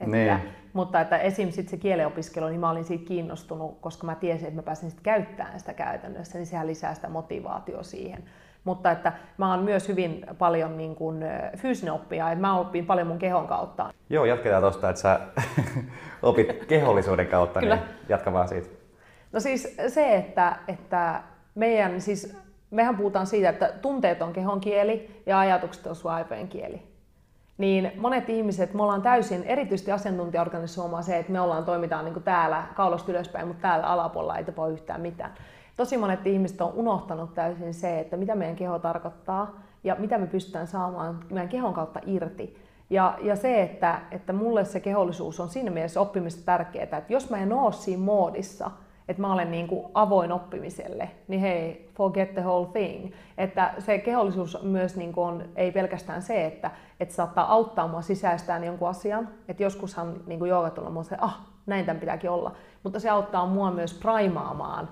Että, niin. Mutta että esim. Sit se kielenopiskelu, niin mä olin siitä kiinnostunut, koska mä tiesin, että mä pääsin sit käyttämään sitä käytännössä, niin sehän lisää sitä motivaatio siihen. Mutta että mä oon myös hyvin paljon niin kuin, fyysinen oppija, että mä opin paljon mun kehon kautta. Joo, jatketaan tuosta, että sä opit kehollisuuden kautta, niin jatka vaan siitä. No siis se, että, että meidän, siis mehän puhutaan siitä, että tunteet on kehon kieli ja ajatukset on sun aivojen kieli. niin monet ihmiset, me ollaan täysin, erityisesti asiantuntijaorganisoimaa se, että me ollaan, toimitaan niin kuin täällä kaulosta ylöspäin, mutta täällä alapuolella ei tapahdu yhtään mitään. Tosi monet ihmiset on unohtanut täysin se, että mitä meidän keho tarkoittaa ja mitä me pystytään saamaan meidän kehon kautta irti. Ja, ja se, että, että mulle se kehollisuus on siinä mielessä oppimista tärkeää, että jos mä en ole siinä moodissa, että mä olen niin kuin avoin oppimiselle, niin hei, forget the whole thing. Että se kehollisuus myös niin kuin on, ei pelkästään se, että, että saattaa auttaa mua sisäistään jonkun asian. Että joskushan niin kuin tulla mua se, ah, näin tämän pitääkin olla. Mutta se auttaa mua myös primaamaan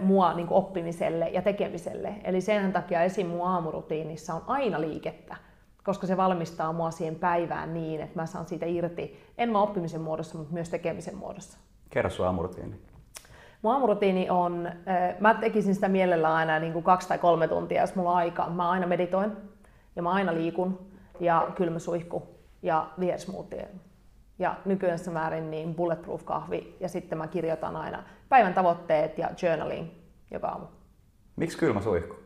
mua niin kuin oppimiselle ja tekemiselle. Eli sen takia esim. mun aamurutiinissa on aina liikettä, koska se valmistaa mua siihen päivään niin, että mä saan siitä irti, en vaan oppimisen muodossa, mutta myös tekemisen muodossa. Kerro sun aamurutiini. Mun aamurutiini on, mä tekisin sitä mielellä aina niin kuin kaksi tai kolme tuntia, jos mulla on aikaa. Mä aina meditoin ja mä aina liikun ja kylmä suihku ja vihersmoothie. Ja nykyisessä määrin niin bulletproof kahvi ja sitten mä kirjoitan aina päivän tavoitteet ja journaling joka aamu. Miksi kylmä suihku?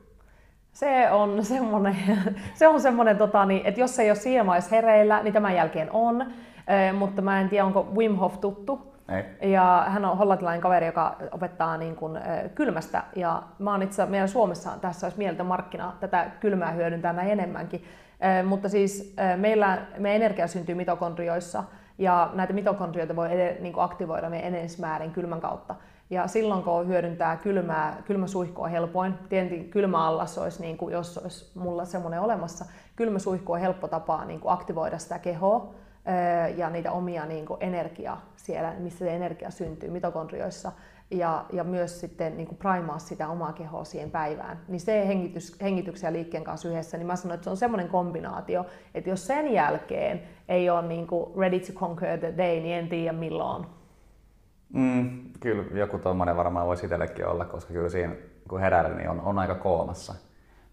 Se on semmoinen, se on semmoinen tota, niin, että jos ei ole siinä hereillä, niin tämän jälkeen on. mutta mä en tiedä, onko Wim Hof tuttu. Ei. Ja hän on hollantilainen kaveri, joka opettaa niin kuin, kylmästä. Ja mä oon itse meillä Suomessa tässä olisi mieltä markkina tätä kylmää hyödyntää näin enemmänkin. mutta siis meillä, meidän energia syntyy mitokondrioissa ja näitä mitokondrioita voi ed- niin aktivoida meidän enenesmäärin kylmän kautta. Ja silloin kun hyödyntää kylmää, kylmäsuihkua on helpoin, tietenkin kylmäallas olisi, niin kuin, jos olisi mulla semmoinen olemassa, kylmäsuihku on helppo tapa niin kuin aktivoida sitä kehoa ja niitä omia niin energiaa siellä, missä se energia syntyy mitokondrioissa ja, ja myös sitten niin kuin primaa sitä omaa kehoa siihen päivään. Niin se hengitys, hengityksen ja liikkeen kanssa yhdessä, niin mä sanoin, että se on semmoinen kombinaatio, että jos sen jälkeen ei ole niin kuin ready to conquer the day, niin en tiedä milloin. Mm, kyllä joku tuommoinen varmaan voisi itsellekin olla, koska kyllä siinä kun herää, niin on, on aika koomassa.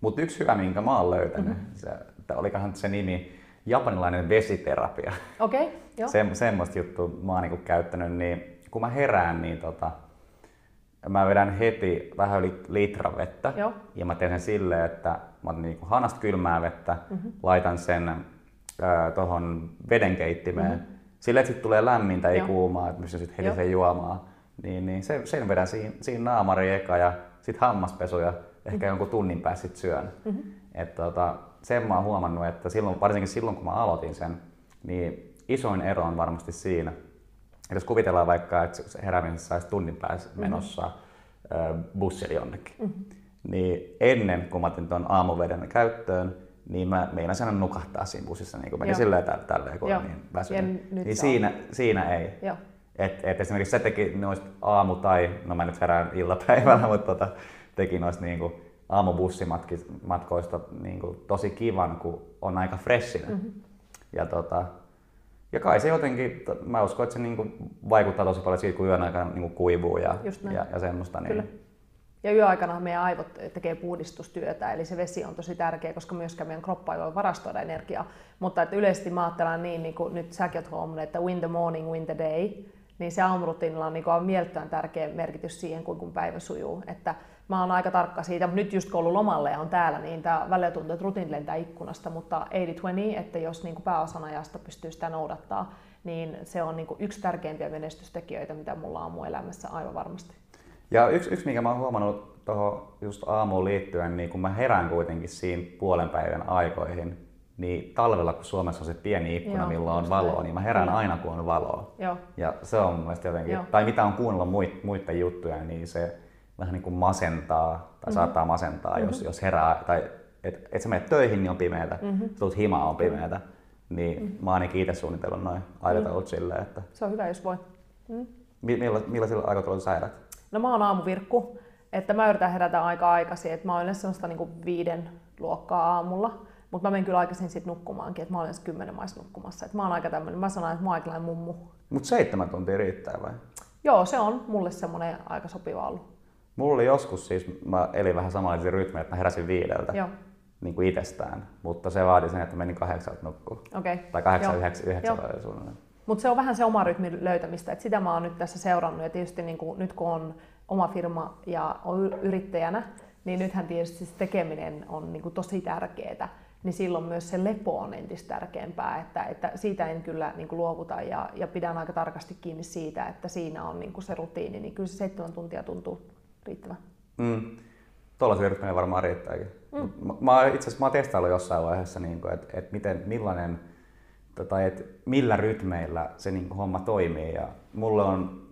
Mutta yksi hyvä, minkä mä oon löytänyt, mm-hmm. se, että olikohan se nimi, japanilainen vesiterapia. Okei, okay, joo. Se, semmoista juttua mä oon niinku käyttänyt, niin kun mä herään, niin tota, mä vedän heti vähän yli litran vettä. Joo. Ja mä teen sen silleen, että mä otan niinku hanasta kylmää vettä, mm-hmm. laitan sen äh, tuohon vedenkeittimeen. Mm-hmm. Sille, että sitten tulee lämmintä, ei Joo. kuumaa, että pystyn sitten heti sen juomaan. Niin, niin se, sen vedän siinä, siinä naamari eka ja sitten hammaspesu ja ehkä mm-hmm. jonkun tunnin päästä sit syön. Mm-hmm. Et, tota, sen mä oon huomannut, että silloin, varsinkin silloin kun mä aloitin sen, niin isoin ero on varmasti siinä, että jos kuvitellaan vaikka, että heräämisessä saisi tunnin päässä mhm. menossa mm-hmm. bussilla jonnekin, mm-hmm. niin ennen kuin mä otin tuon aamuveden käyttöön, niin mä meinasin aina nukahtaa siinä bussissa, niin kuin menin silleen tälle, tälleen, kun niin väsynyt. Niin siinä, siinä ei. Joo. Et, et esimerkiksi se teki noista aamu- tai, no mä nyt herään iltapäivällä, mm-hmm. mutta tota, teki noista niin kuin aamubussimatkoista niin kuin tosi kivan, kun on aika freshinen. Mm-hmm. Ja, tota, ja kai se jotenkin, mä uskon, että se niin kuin vaikuttaa tosi paljon siitä, kun yön aikana niin kuin kuivuu ja, ja, ja semmoista. Niin... Kyllä. Ja yöaikana meidän aivot tekee puhdistustyötä, eli se vesi on tosi tärkeä, koska myöskään meidän kroppa ei voi varastoida energiaa. Mutta että yleisesti mä ajattelen niin, niin kuin nyt säkin oot huomannut, että win the morning, win the day, niin se aamurutiinilla on, niin on mieltään tärkeä merkitys siihen, kun päivä sujuu. Että mä oon aika tarkka siitä, mutta nyt just kun ollut lomalle ja on täällä, niin tämä välillä tuntuu, että rutiini lentää ikkunasta, mutta 80-20, että jos niin kuin pääosan ajasta pystyy sitä noudattaa, niin se on niin kuin yksi tärkeimpiä menestystekijöitä, mitä mulla on mun elämässä aivan varmasti. Ja yksi, yksi mikä mä oon huomannut tuohon just aamuun liittyen, niin kun mä herään kuitenkin siinä puolen päivän aikoihin, niin talvella, kun Suomessa on se pieni ikkuna, Joo, milloin on valoa, niin mä herään Joo. aina, kun on valoa. Joo. Ja se on mun mielestä jotenkin, Joo. tai mitä on kuunnellut muiden juttuja, niin se vähän niin kuin masentaa, tai mm-hmm. saattaa masentaa, mm-hmm. jos, jos herää, tai et, et sä menet töihin, niin on pimeätä, mm-hmm. sä tulet himaan, on pimeätä. Niin mm-hmm. mä oon ainakin itse suunnitellut noin aikataulut mm-hmm. silleen, että... Se on hyvä, jos voi. Mm. Milla, millaisilla aikatauluilla sä herät? No mä oon aamuvirkku, että mä yritän herätä aika aikaisin, että mä oon yleensä sellaista niin viiden luokkaa aamulla. Mutta mä menen kyllä aikaisin sit nukkumaankin, että mä olen kymmenen maissa nukkumassa. Et mä oon aika tämmöinen, mä sanon, että mä oon mummu. Mutta seitsemän tuntia riittää vai? Joo, se on mulle semmoinen aika sopiva ollut. Mulla oli joskus siis, mä elin vähän samanlaisia rytmiä, että mä heräsin viideltä. Joo. Niin kuin itsestään, mutta se vaati sen, että menin kahdeksalta nukkuun. Okay. Tai kahdeksan, yhdeksän, yhdeksän suunnilleen. Mutta se on vähän se oma rytmin löytämistä, että sitä mä oon nyt tässä seurannut ja tietysti niin kuin, nyt kun on oma firma ja on yrittäjänä, niin nythän tietysti se tekeminen on niin kuin tosi tärkeää niin silloin myös se lepo on entistä tärkeämpää, että, että siitä en kyllä niin kuin luovuta ja, ja pidän aika tarkasti kiinni siitä, että siinä on niin kuin se rutiini, niin kyllä se seitsemän tuntia tuntuu riittävän. Mm. Tuollaisia rytmejä varmaan riittääkin. Mm. Mä, itse asiassa mä oon testaillut jossain vaiheessa, niin kuin, että, että miten, millainen, tai että millä rytmeillä se niin kuin, homma toimii. Ja mulle on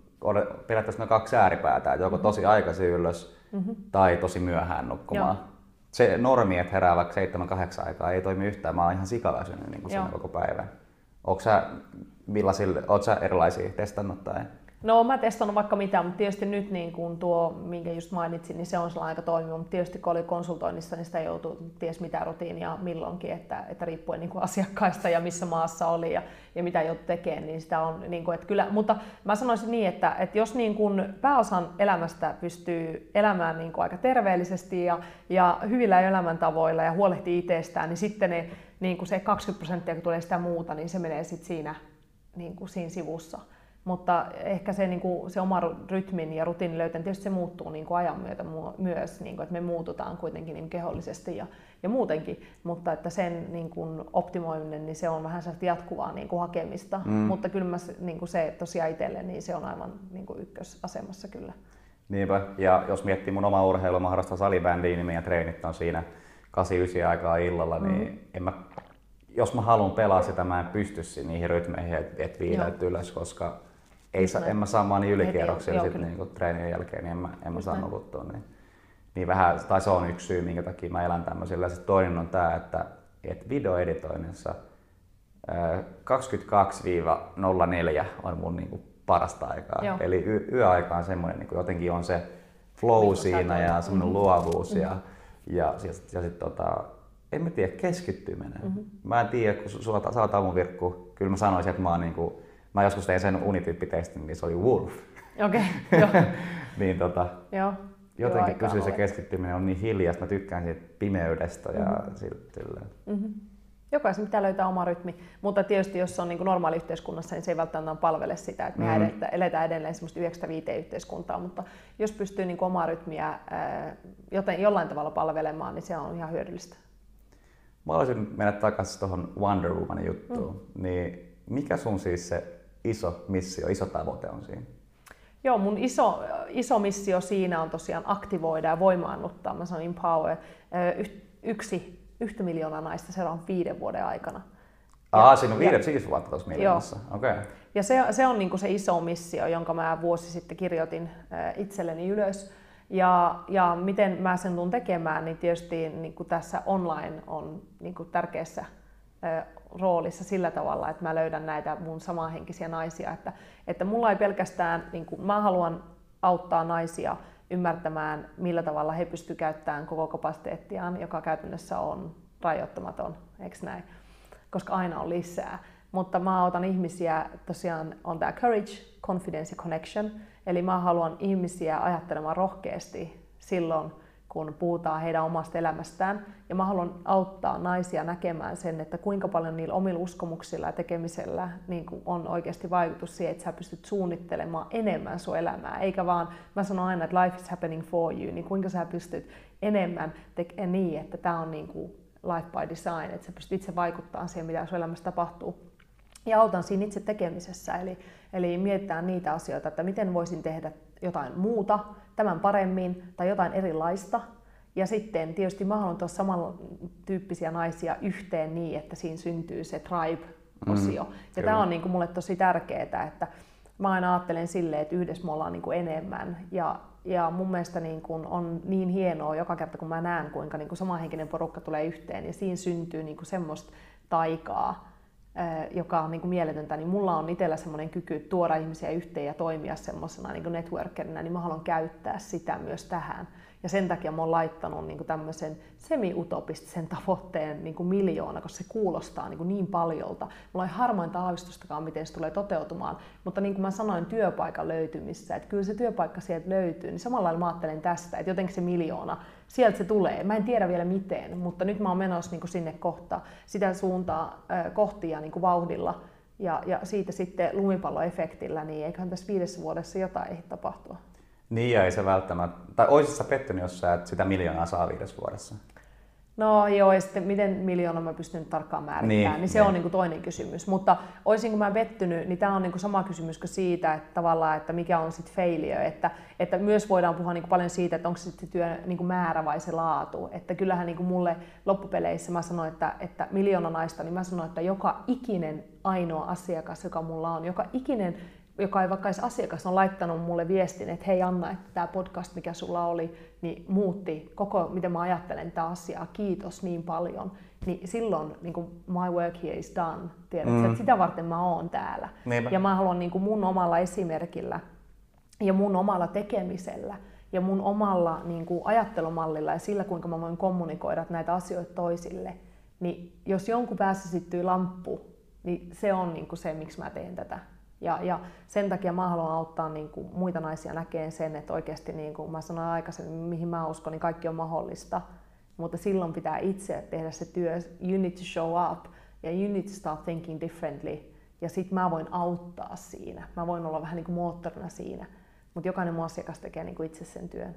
periaatteessa noin kaksi ääripäätä, että joko mm-hmm. tosi aikaisin ylös mm-hmm. tai tosi myöhään nukkumaan. Joo. Se normi, että herää vaikka 7-8 aikaa, ei toimi yhtään. Mä oon ihan sikaväsynyt niin kuin koko päivän. Onko sä, millaisille, oot sä erilaisia testannut tai? No mä testannut vaikka mitä, mutta tietysti nyt niin kuin tuo, minkä just mainitsin, niin se on sellainen aika toimiva, mutta tietysti kun oli konsultoinnissa, niin sitä joutuu ties mitä rutiinia milloinkin, että, että riippuen niin kuin asiakkaista ja missä maassa oli ja, ja mitä joutui tekemään, niin sitä on, niin kuin, että kyllä, mutta mä sanoisin niin, että, että jos niin kuin pääosan elämästä pystyy elämään niin kuin aika terveellisesti ja, ja hyvillä elämäntavoilla ja huolehtii itsestään, niin sitten ne, niin kuin se 20 prosenttia, kun tulee sitä muuta, niin se menee sitten siinä, niin kuin siinä sivussa. Mutta ehkä se, niin kuin, se oma rytmin ja rutiinin löytän, tietysti se muuttuu niin kuin ajan myötä myös, niin kuin, että me muututaan kuitenkin niin kehollisesti ja, ja muutenkin, mutta että sen niin kuin optimoiminen, niin se on vähän sellaista jatkuvaa niin kuin hakemista, mm. mutta kyllä mä, niin kuin se tosiaan itselle, niin se on aivan niin kuin ykkösasemassa kyllä. Niinpä, ja jos miettii mun oma urheilu, mä harrastan salibändiä, niin meidän treenit on siinä 8-9 aikaa illalla, niin mm. niin en mä, jos mä haluan pelaa sitä, mä en pysty niihin rytmeihin, että et viileet ylös, koska ei sa, en mä saa vaan niin ylikierroksia sitten niin treenien jälkeen, niin en mä, en mä saa nukuttua. Niin, niin vähän, tai se on yksi syy, minkä takia mä elän tämmöisellä. Sitten toinen on tämä, että, että videoeditoinnissa 22-04 on mun niin kuin parasta aikaa. Joo. Eli y- yöaika on semmoinen, niin jotenkin on se flow Mikä siinä ja semmoinen mm-hmm. luovuus mm-hmm. ja, ja, ja, ja sitten tota, en mä tiedä, keskittyminen. Mm-hmm. Mä en tiedä, kun sulla, sä oot aamuvirkku, kyllä mä sanoisin, että mä oon niin kuin, Mä joskus tein sen unityyppitestin, niin se oli Wolf. Okei, okay, niin tota, joo. jotenkin kysyi se keskittyminen on niin hiljaista, mä tykkään siitä pimeydestä ja mm-hmm. silleen. Mm-hmm. Jokaisen pitää löytää oma rytmi, mutta tietysti jos on niin kuin normaali yhteiskunnassa, niin se ei välttämättä palvele sitä, että me mm. eletään edelleen semmoista 9-5 yhteiskuntaa, mutta jos pystyy niin kuin omaa rytmiä joten, jollain tavalla palvelemaan, niin se on ihan hyödyllistä. Mä haluaisin mennä takaisin tuohon Wonder Woman juttuun, mm. niin mikä sun siis se iso missio, iso tavoite on siinä? Joo, mun iso, iso missio siinä on tosiaan aktivoida ja voimaannuttaa, mä sanon empower, yksi, yhtä miljoonaa naista seuraavan viiden vuoden aikana. Aa, siinä on viidet siis vuotta tuossa miljoonassa. Okay. Ja se, se on niin se iso missio, jonka mä vuosi sitten kirjoitin itselleni ylös. Ja, ja miten mä sen tuun tekemään, niin tietysti niin tässä online on niin tärkeässä roolissa sillä tavalla, että mä löydän näitä mun samanhenkisiä naisia. Että, että mulla ei pelkästään, niin kuin, mä haluan auttaa naisia ymmärtämään, millä tavalla he pystyvät käyttämään koko kapasiteettiaan, joka käytännössä on rajoittamaton, eikö näin? Koska aina on lisää. Mutta mä autan ihmisiä, tosiaan on tämä courage, confidence ja connection. Eli mä haluan ihmisiä ajattelemaan rohkeasti silloin, kun puhutaan heidän omasta elämästään. Ja mä haluan auttaa naisia näkemään sen, että kuinka paljon niillä omilla uskomuksilla ja tekemisellä niin on oikeasti vaikutus siihen, että sä pystyt suunnittelemaan enemmän sun elämää. Eikä vaan, mä sanon aina, että life is happening for you, niin kuinka sä pystyt enemmän tekemään niin, että tämä on niin kuin life by design, että sä pystyt itse vaikuttamaan siihen, mitä sun elämässä tapahtuu. Ja autan siinä itse tekemisessä, eli, eli mietitään niitä asioita, että miten voisin tehdä jotain muuta, tämän paremmin tai jotain erilaista. Ja sitten tietysti mä haluan tuossa samantyyppisiä naisia yhteen niin, että siinä syntyy se tribe-osio. Mm, ja tämä on niin kuin mulle tosi tärkeää, että mä aina ajattelen silleen, että yhdessä me ollaan niin kuin enemmän. Ja, ja mun mielestä niin kuin on niin hienoa joka kerta, kun mä näen, kuinka niin kuin samanhenkinen porukka tulee yhteen ja siinä syntyy niin kuin semmoista taikaa, joka on niin kuin mieletöntä, niin mulla on itsellä semmoinen kyky tuoda ihmisiä yhteen ja toimia semmoisena niin networkerina, niin mä haluan käyttää sitä myös tähän. Ja sen takia mä oon laittanut niin tämmöisen semi-utopistisen tavoitteen niin kuin miljoona, koska se kuulostaa niin, niin paljolta. Mulla ei harmointa aavistustakaan, miten se tulee toteutumaan. Mutta niin kuin mä sanoin työpaikan löytymissä, että kyllä se työpaikka sieltä löytyy, niin samalla mä ajattelen tästä, että jotenkin se miljoona, sieltä se tulee. Mä en tiedä vielä miten, mutta nyt mä oon menossa niin kuin sinne kohta, sitä suuntaa kohti ja niin kuin vauhdilla. Ja, ja siitä sitten lumipalloefektillä, niin eiköhän tässä viidessä vuodessa jotain ehdi tapahtua. Niin ja ei se välttämättä, tai oisissa pettynyt, jos sä et sitä miljoonaa saa viidessä vuodessa? No joo, ja sitten miten miljoona mä pystyn tarkkaan määrittämään, niin, niin se niin. on niin kuin toinen kysymys. Mutta olisinko mä vettynyt, niin tämä on niin kuin sama kysymys kuin siitä, että tavallaan, että mikä on sitten failure. Että, että myös voidaan puhua niin kuin paljon siitä, että onko se sitten työ niin kuin määrä vai se laatu. Että kyllähän niin kuin mulle loppupeleissä mä sanoin, että, että miljoona naista, niin mä sanoin, että joka ikinen ainoa asiakas, joka mulla on, joka ikinen joka ei vaikka edes asiakas on laittanut mulle viestin, että hei Anna, että tämä podcast, mikä sulla oli, niin muutti koko, miten mä ajattelen tätä asiaa, kiitos niin paljon. Niin silloin niin kuin my work here is done, tiedätkö, mm. että sitä varten mä oon täällä. Niinpä. Ja mä haluan niin kuin mun omalla esimerkillä ja mun omalla tekemisellä ja mun omalla niin kuin ajattelumallilla ja sillä, kuinka mä voin kommunikoida näitä asioita toisille, niin jos jonkun päässä syttyy lamppu, niin se on niin kuin se, miksi mä teen tätä. Ja, ja sen takia mä haluan auttaa niin kuin muita naisia näkemään sen, että oikeasti niin kuin mä sanoin aikaisemmin, mihin mä uskon, niin kaikki on mahdollista. Mutta silloin pitää itse tehdä se työ. You need to show up ja you need to start thinking differently. Ja sit mä voin auttaa siinä. Mä voin olla vähän niin kuin moottorina siinä. Mutta jokainen mun asiakas tekee niin kuin itse sen työn.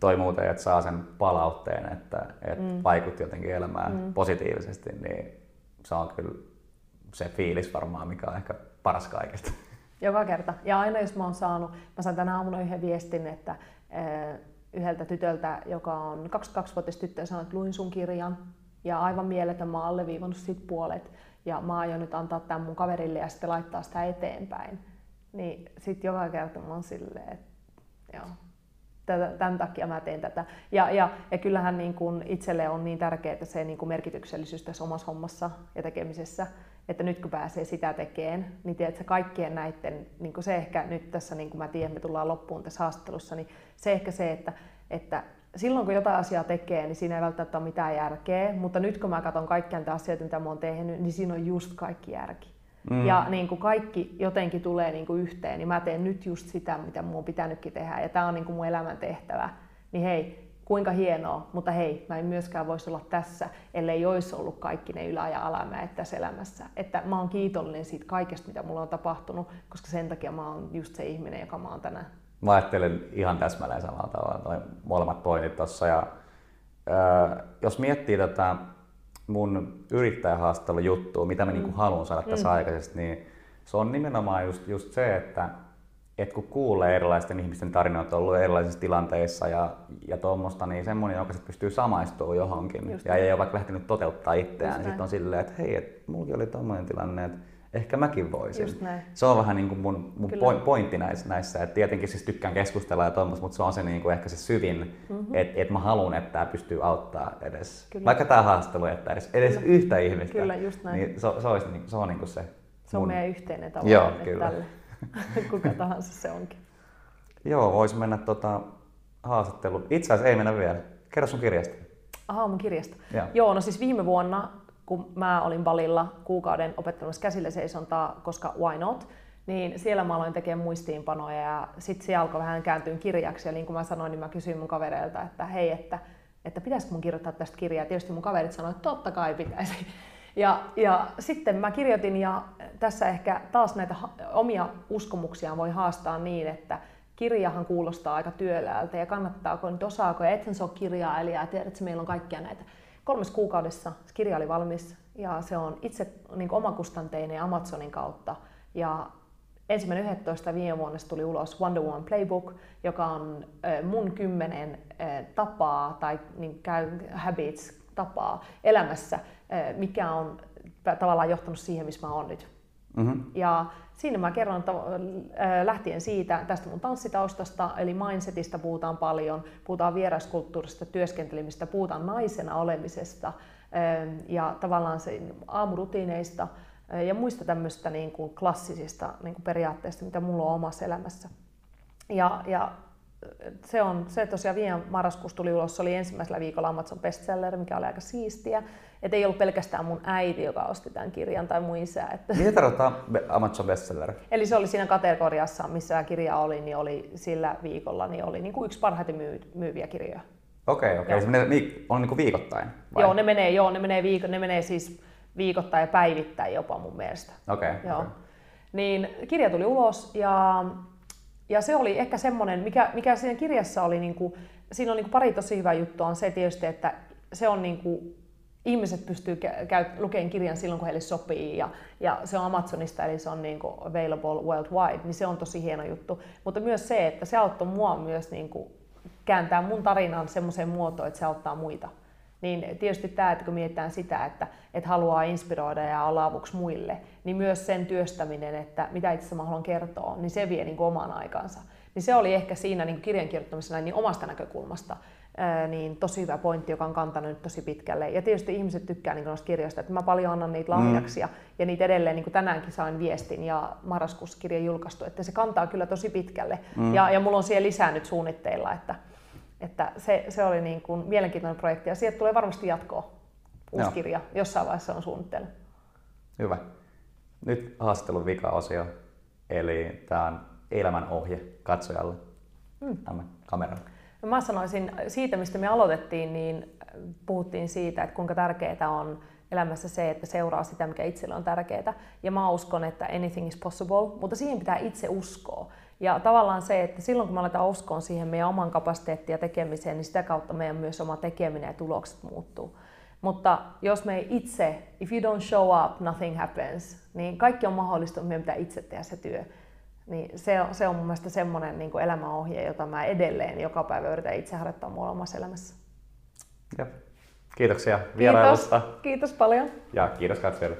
Toi muuten, että saa sen palautteen, että, että mm. vaikut jotenkin elämään mm. positiivisesti, niin se on kyllä se fiilis varmaan, mikä on ehkä paras kaikesta. Joka kerta. Ja aina jos mä oon saanut, mä sain tänä aamuna yhden viestin, että eh, yhdeltä tytöltä, joka on 22-vuotias tyttö, sanoi, että luin sun kirjan ja aivan mieletön, mä oon alleviivannut sit puolet ja mä aion nyt antaa tämän mun kaverille ja sitten laittaa sitä eteenpäin. Niin sitten joka kerta mä oon silleen, että joo, tämän takia mä teen tätä. Ja, ja, ja kyllähän niin kun itselle on niin tärkeää se niin kun merkityksellisyys tässä omassa hommassa ja tekemisessä, että nyt kun pääsee sitä tekemään, niin tiedätkö, kaikkien näiden, niin se ehkä nyt tässä, niin kuin mä tiedän, me tullaan loppuun tässä haastattelussa, niin se ehkä se, että, että silloin kun jotain asiaa tekee, niin siinä ei välttämättä ole mitään järkeä, mutta nyt kun mä katson kaikkia niitä asioita, mitä mä oon tehnyt, niin siinä on just kaikki järki. Mm. Ja niin kuin kaikki jotenkin tulee niin kuin yhteen, niin mä teen nyt just sitä, mitä mun on pitänytkin tehdä, ja tämä on niin kuin mun elämän tehtävä. Niin hei, kuinka hienoa, mutta hei, mä en myöskään voisi olla tässä, ellei olisi ollut kaikki ne ylä- ja alamäet tässä elämässä. Että mä oon kiitollinen siitä kaikesta, mitä mulla on tapahtunut, koska sen takia mä oon just se ihminen, joka mä oon tänään. Mä ajattelen ihan täsmälleen samalla tavalla noin molemmat pointit tuossa. Ja, äh, jos miettii tätä mun yrittäjähaastattelujuttua, mitä mä niinku mm. niinku haluan saada tässä mm. aikaisesti, niin se on nimenomaan just, just se, että et kun kuulee erilaisten ihmisten tarinoita, on ollut erilaisissa tilanteissa ja, ja tuommoista, niin semmoinen, joka pystyy samaistumaan johonkin Just ja ei ole vaikka lähtenyt toteuttaa itseään, niin sitten on silleen, että hei, et mulla oli tuommoinen tilanne, että ehkä mäkin voisin. Se on vähän niin kuin mun, mun pointti näissä, näissä, että tietenkin siis tykkään keskustella ja tuommoista, mutta se on se niin kuin ehkä se syvin, mm-hmm. että et mä haluan, että tämä pystyy auttaa edes, Kyllä. vaikka tämä haastattelu, että edes, edes Kyllä. yhtä ihmistä. Kyllä, just näin. Niin se, se, olisi, se on niin kuin se. Se on mun... meidän yhteinen tavoite Joo, kyllä. tälle. kuka tahansa se onkin. Joo, voisi mennä tota, haastatteluun. Itse asiassa ei mennä vielä. Kerro sun kirjasta. Aha, mun kirjasta. Ja. Joo, no siis viime vuonna, kun mä olin Balilla kuukauden opettelemassa käsille seisontaa, koska why not, niin siellä mä aloin tekemään muistiinpanoja ja sitten se alkoi vähän kääntyä kirjaksi. Ja niin kuin mä sanoin, niin mä kysyin mun kavereilta, että hei, että, että pitäisikö mun kirjoittaa tästä kirjaa. Tietysti mun kaverit sanoivat, että totta kai pitäisi. Ja, ja sitten mä kirjoitin ja tässä ehkä taas näitä omia uskomuksia voi haastaa niin, että kirjahan kuulostaa aika työläältä ja kannattaako nyt osaako ja ethän se ole kirjailija ja tiedät, että meillä on kaikkia näitä. Kolmes kuukaudessa kirja oli valmis ja se on itse niin omakustanteinen Amazonin kautta ja ensimmäinen 11. viime vuonna tuli ulos Wonder Woman Playbook, joka on mun kymmenen tapaa tai niin käy habits tapaa elämässä, mikä on tavallaan johtanut siihen, missä mä oon nyt. Mm-hmm. Ja siinä mä kerron että, lähtien siitä, tästä mun tanssitaustasta, eli mindsetistä puhutaan paljon, puhutaan vieraskulttuurista, työskentelemistä, puhutaan naisena olemisesta ja tavallaan se aamurutiineista ja muista tämmöistä niin kuin klassisista niin kuin periaatteista, mitä mulla on omassa elämässä. Ja, ja se on se tosiaan viime marraskuussa tuli ulos, se oli ensimmäisellä viikolla Amazon bestseller, mikä oli aika siistiä. Että ei ollut pelkästään mun äiti, joka osti tämän kirjan tai mun isä. Että... Mitä tarkoittaa Amazon bestseller? Eli se oli siinä kategoriassa, missä kirja oli, niin oli sillä viikolla niin oli niin kuin yksi parhaiten myy- myyviä kirjoja. Okei, okay, okei. Okay. Se menee, on niin kuin viikoittain? Vai? Joo, ne menee, joo, ne menee, viiko, ne menee siis viikoittain ja päivittäin jopa mun mielestä. Okei. Okay, joo. Okay. Niin kirja tuli ulos ja ja se oli ehkä semmoinen, mikä, mikä siinä kirjassa oli, niin kuin, siinä on niin kuin pari tosi hyvää juttua, on se tietysti, että se on niin kuin, ihmiset pystyy käy, lukemaan kirjan silloin, kun heille sopii, ja, ja se on Amazonista, eli se on niin kuin available worldwide, niin se on tosi hieno juttu. Mutta myös se, että se auttoi mua myös niin kuin kääntää mun tarinan semmoiseen muotoon, että se auttaa muita. Niin tietysti tämä, että kun mietitään sitä, että, että haluaa inspiroida ja olla avuksi muille, niin myös sen työstäminen, että mitä itse mä haluan kertoa, niin se vie niin kuin oman aikansa. Niin se oli ehkä siinä niin kirjan kirjoittamisessa niin omasta näkökulmasta niin tosi hyvä pointti, joka on kantanut nyt tosi pitkälle. Ja tietysti ihmiset tykkää niin noista kirjoista, että mä paljon annan niitä lahjaksi mm. ja, ja niitä edelleen, niin kuin tänäänkin sain viestin ja marraskuussa kirja julkaistu, että se kantaa kyllä tosi pitkälle. Mm. Ja, ja mulla on siellä lisää nyt suunnitteilla, että, että se, se oli niin kuin mielenkiintoinen projekti ja sieltä tulee varmasti jatkoa. Uusi Joo. kirja, jossain vaiheessa on suunnittelu. Hyvä. Nyt haastattelun vika-osio, eli tämä on elämän ohje katsojalle mm. tämän kameran. No mä sanoisin siitä, mistä me aloitettiin, niin puhuttiin siitä, että kuinka tärkeää on elämässä se, että seuraa sitä, mikä itselle on tärkeää. Ja mä uskon, että anything is possible, mutta siihen pitää itse uskoa. Ja tavallaan se, että silloin kun me aletaan uskoa siihen meidän oman kapasiteettiin ja tekemiseen, niin sitä kautta meidän myös oma tekeminen ja tulokset muuttuu. Mutta jos me itse, if you don't show up, nothing happens, niin kaikki on mahdollista, mutta meidän pitää itse tehdä se työ. Niin se, on, se on mun mielestä semmoinen niin elämäohje, jota mä edelleen joka päivä yritän itse harjoittaa mulla omassa elämässä. Ja. Kiitoksia vierailusta. Kiitos, kiitos paljon. Ja kiitos katsojille.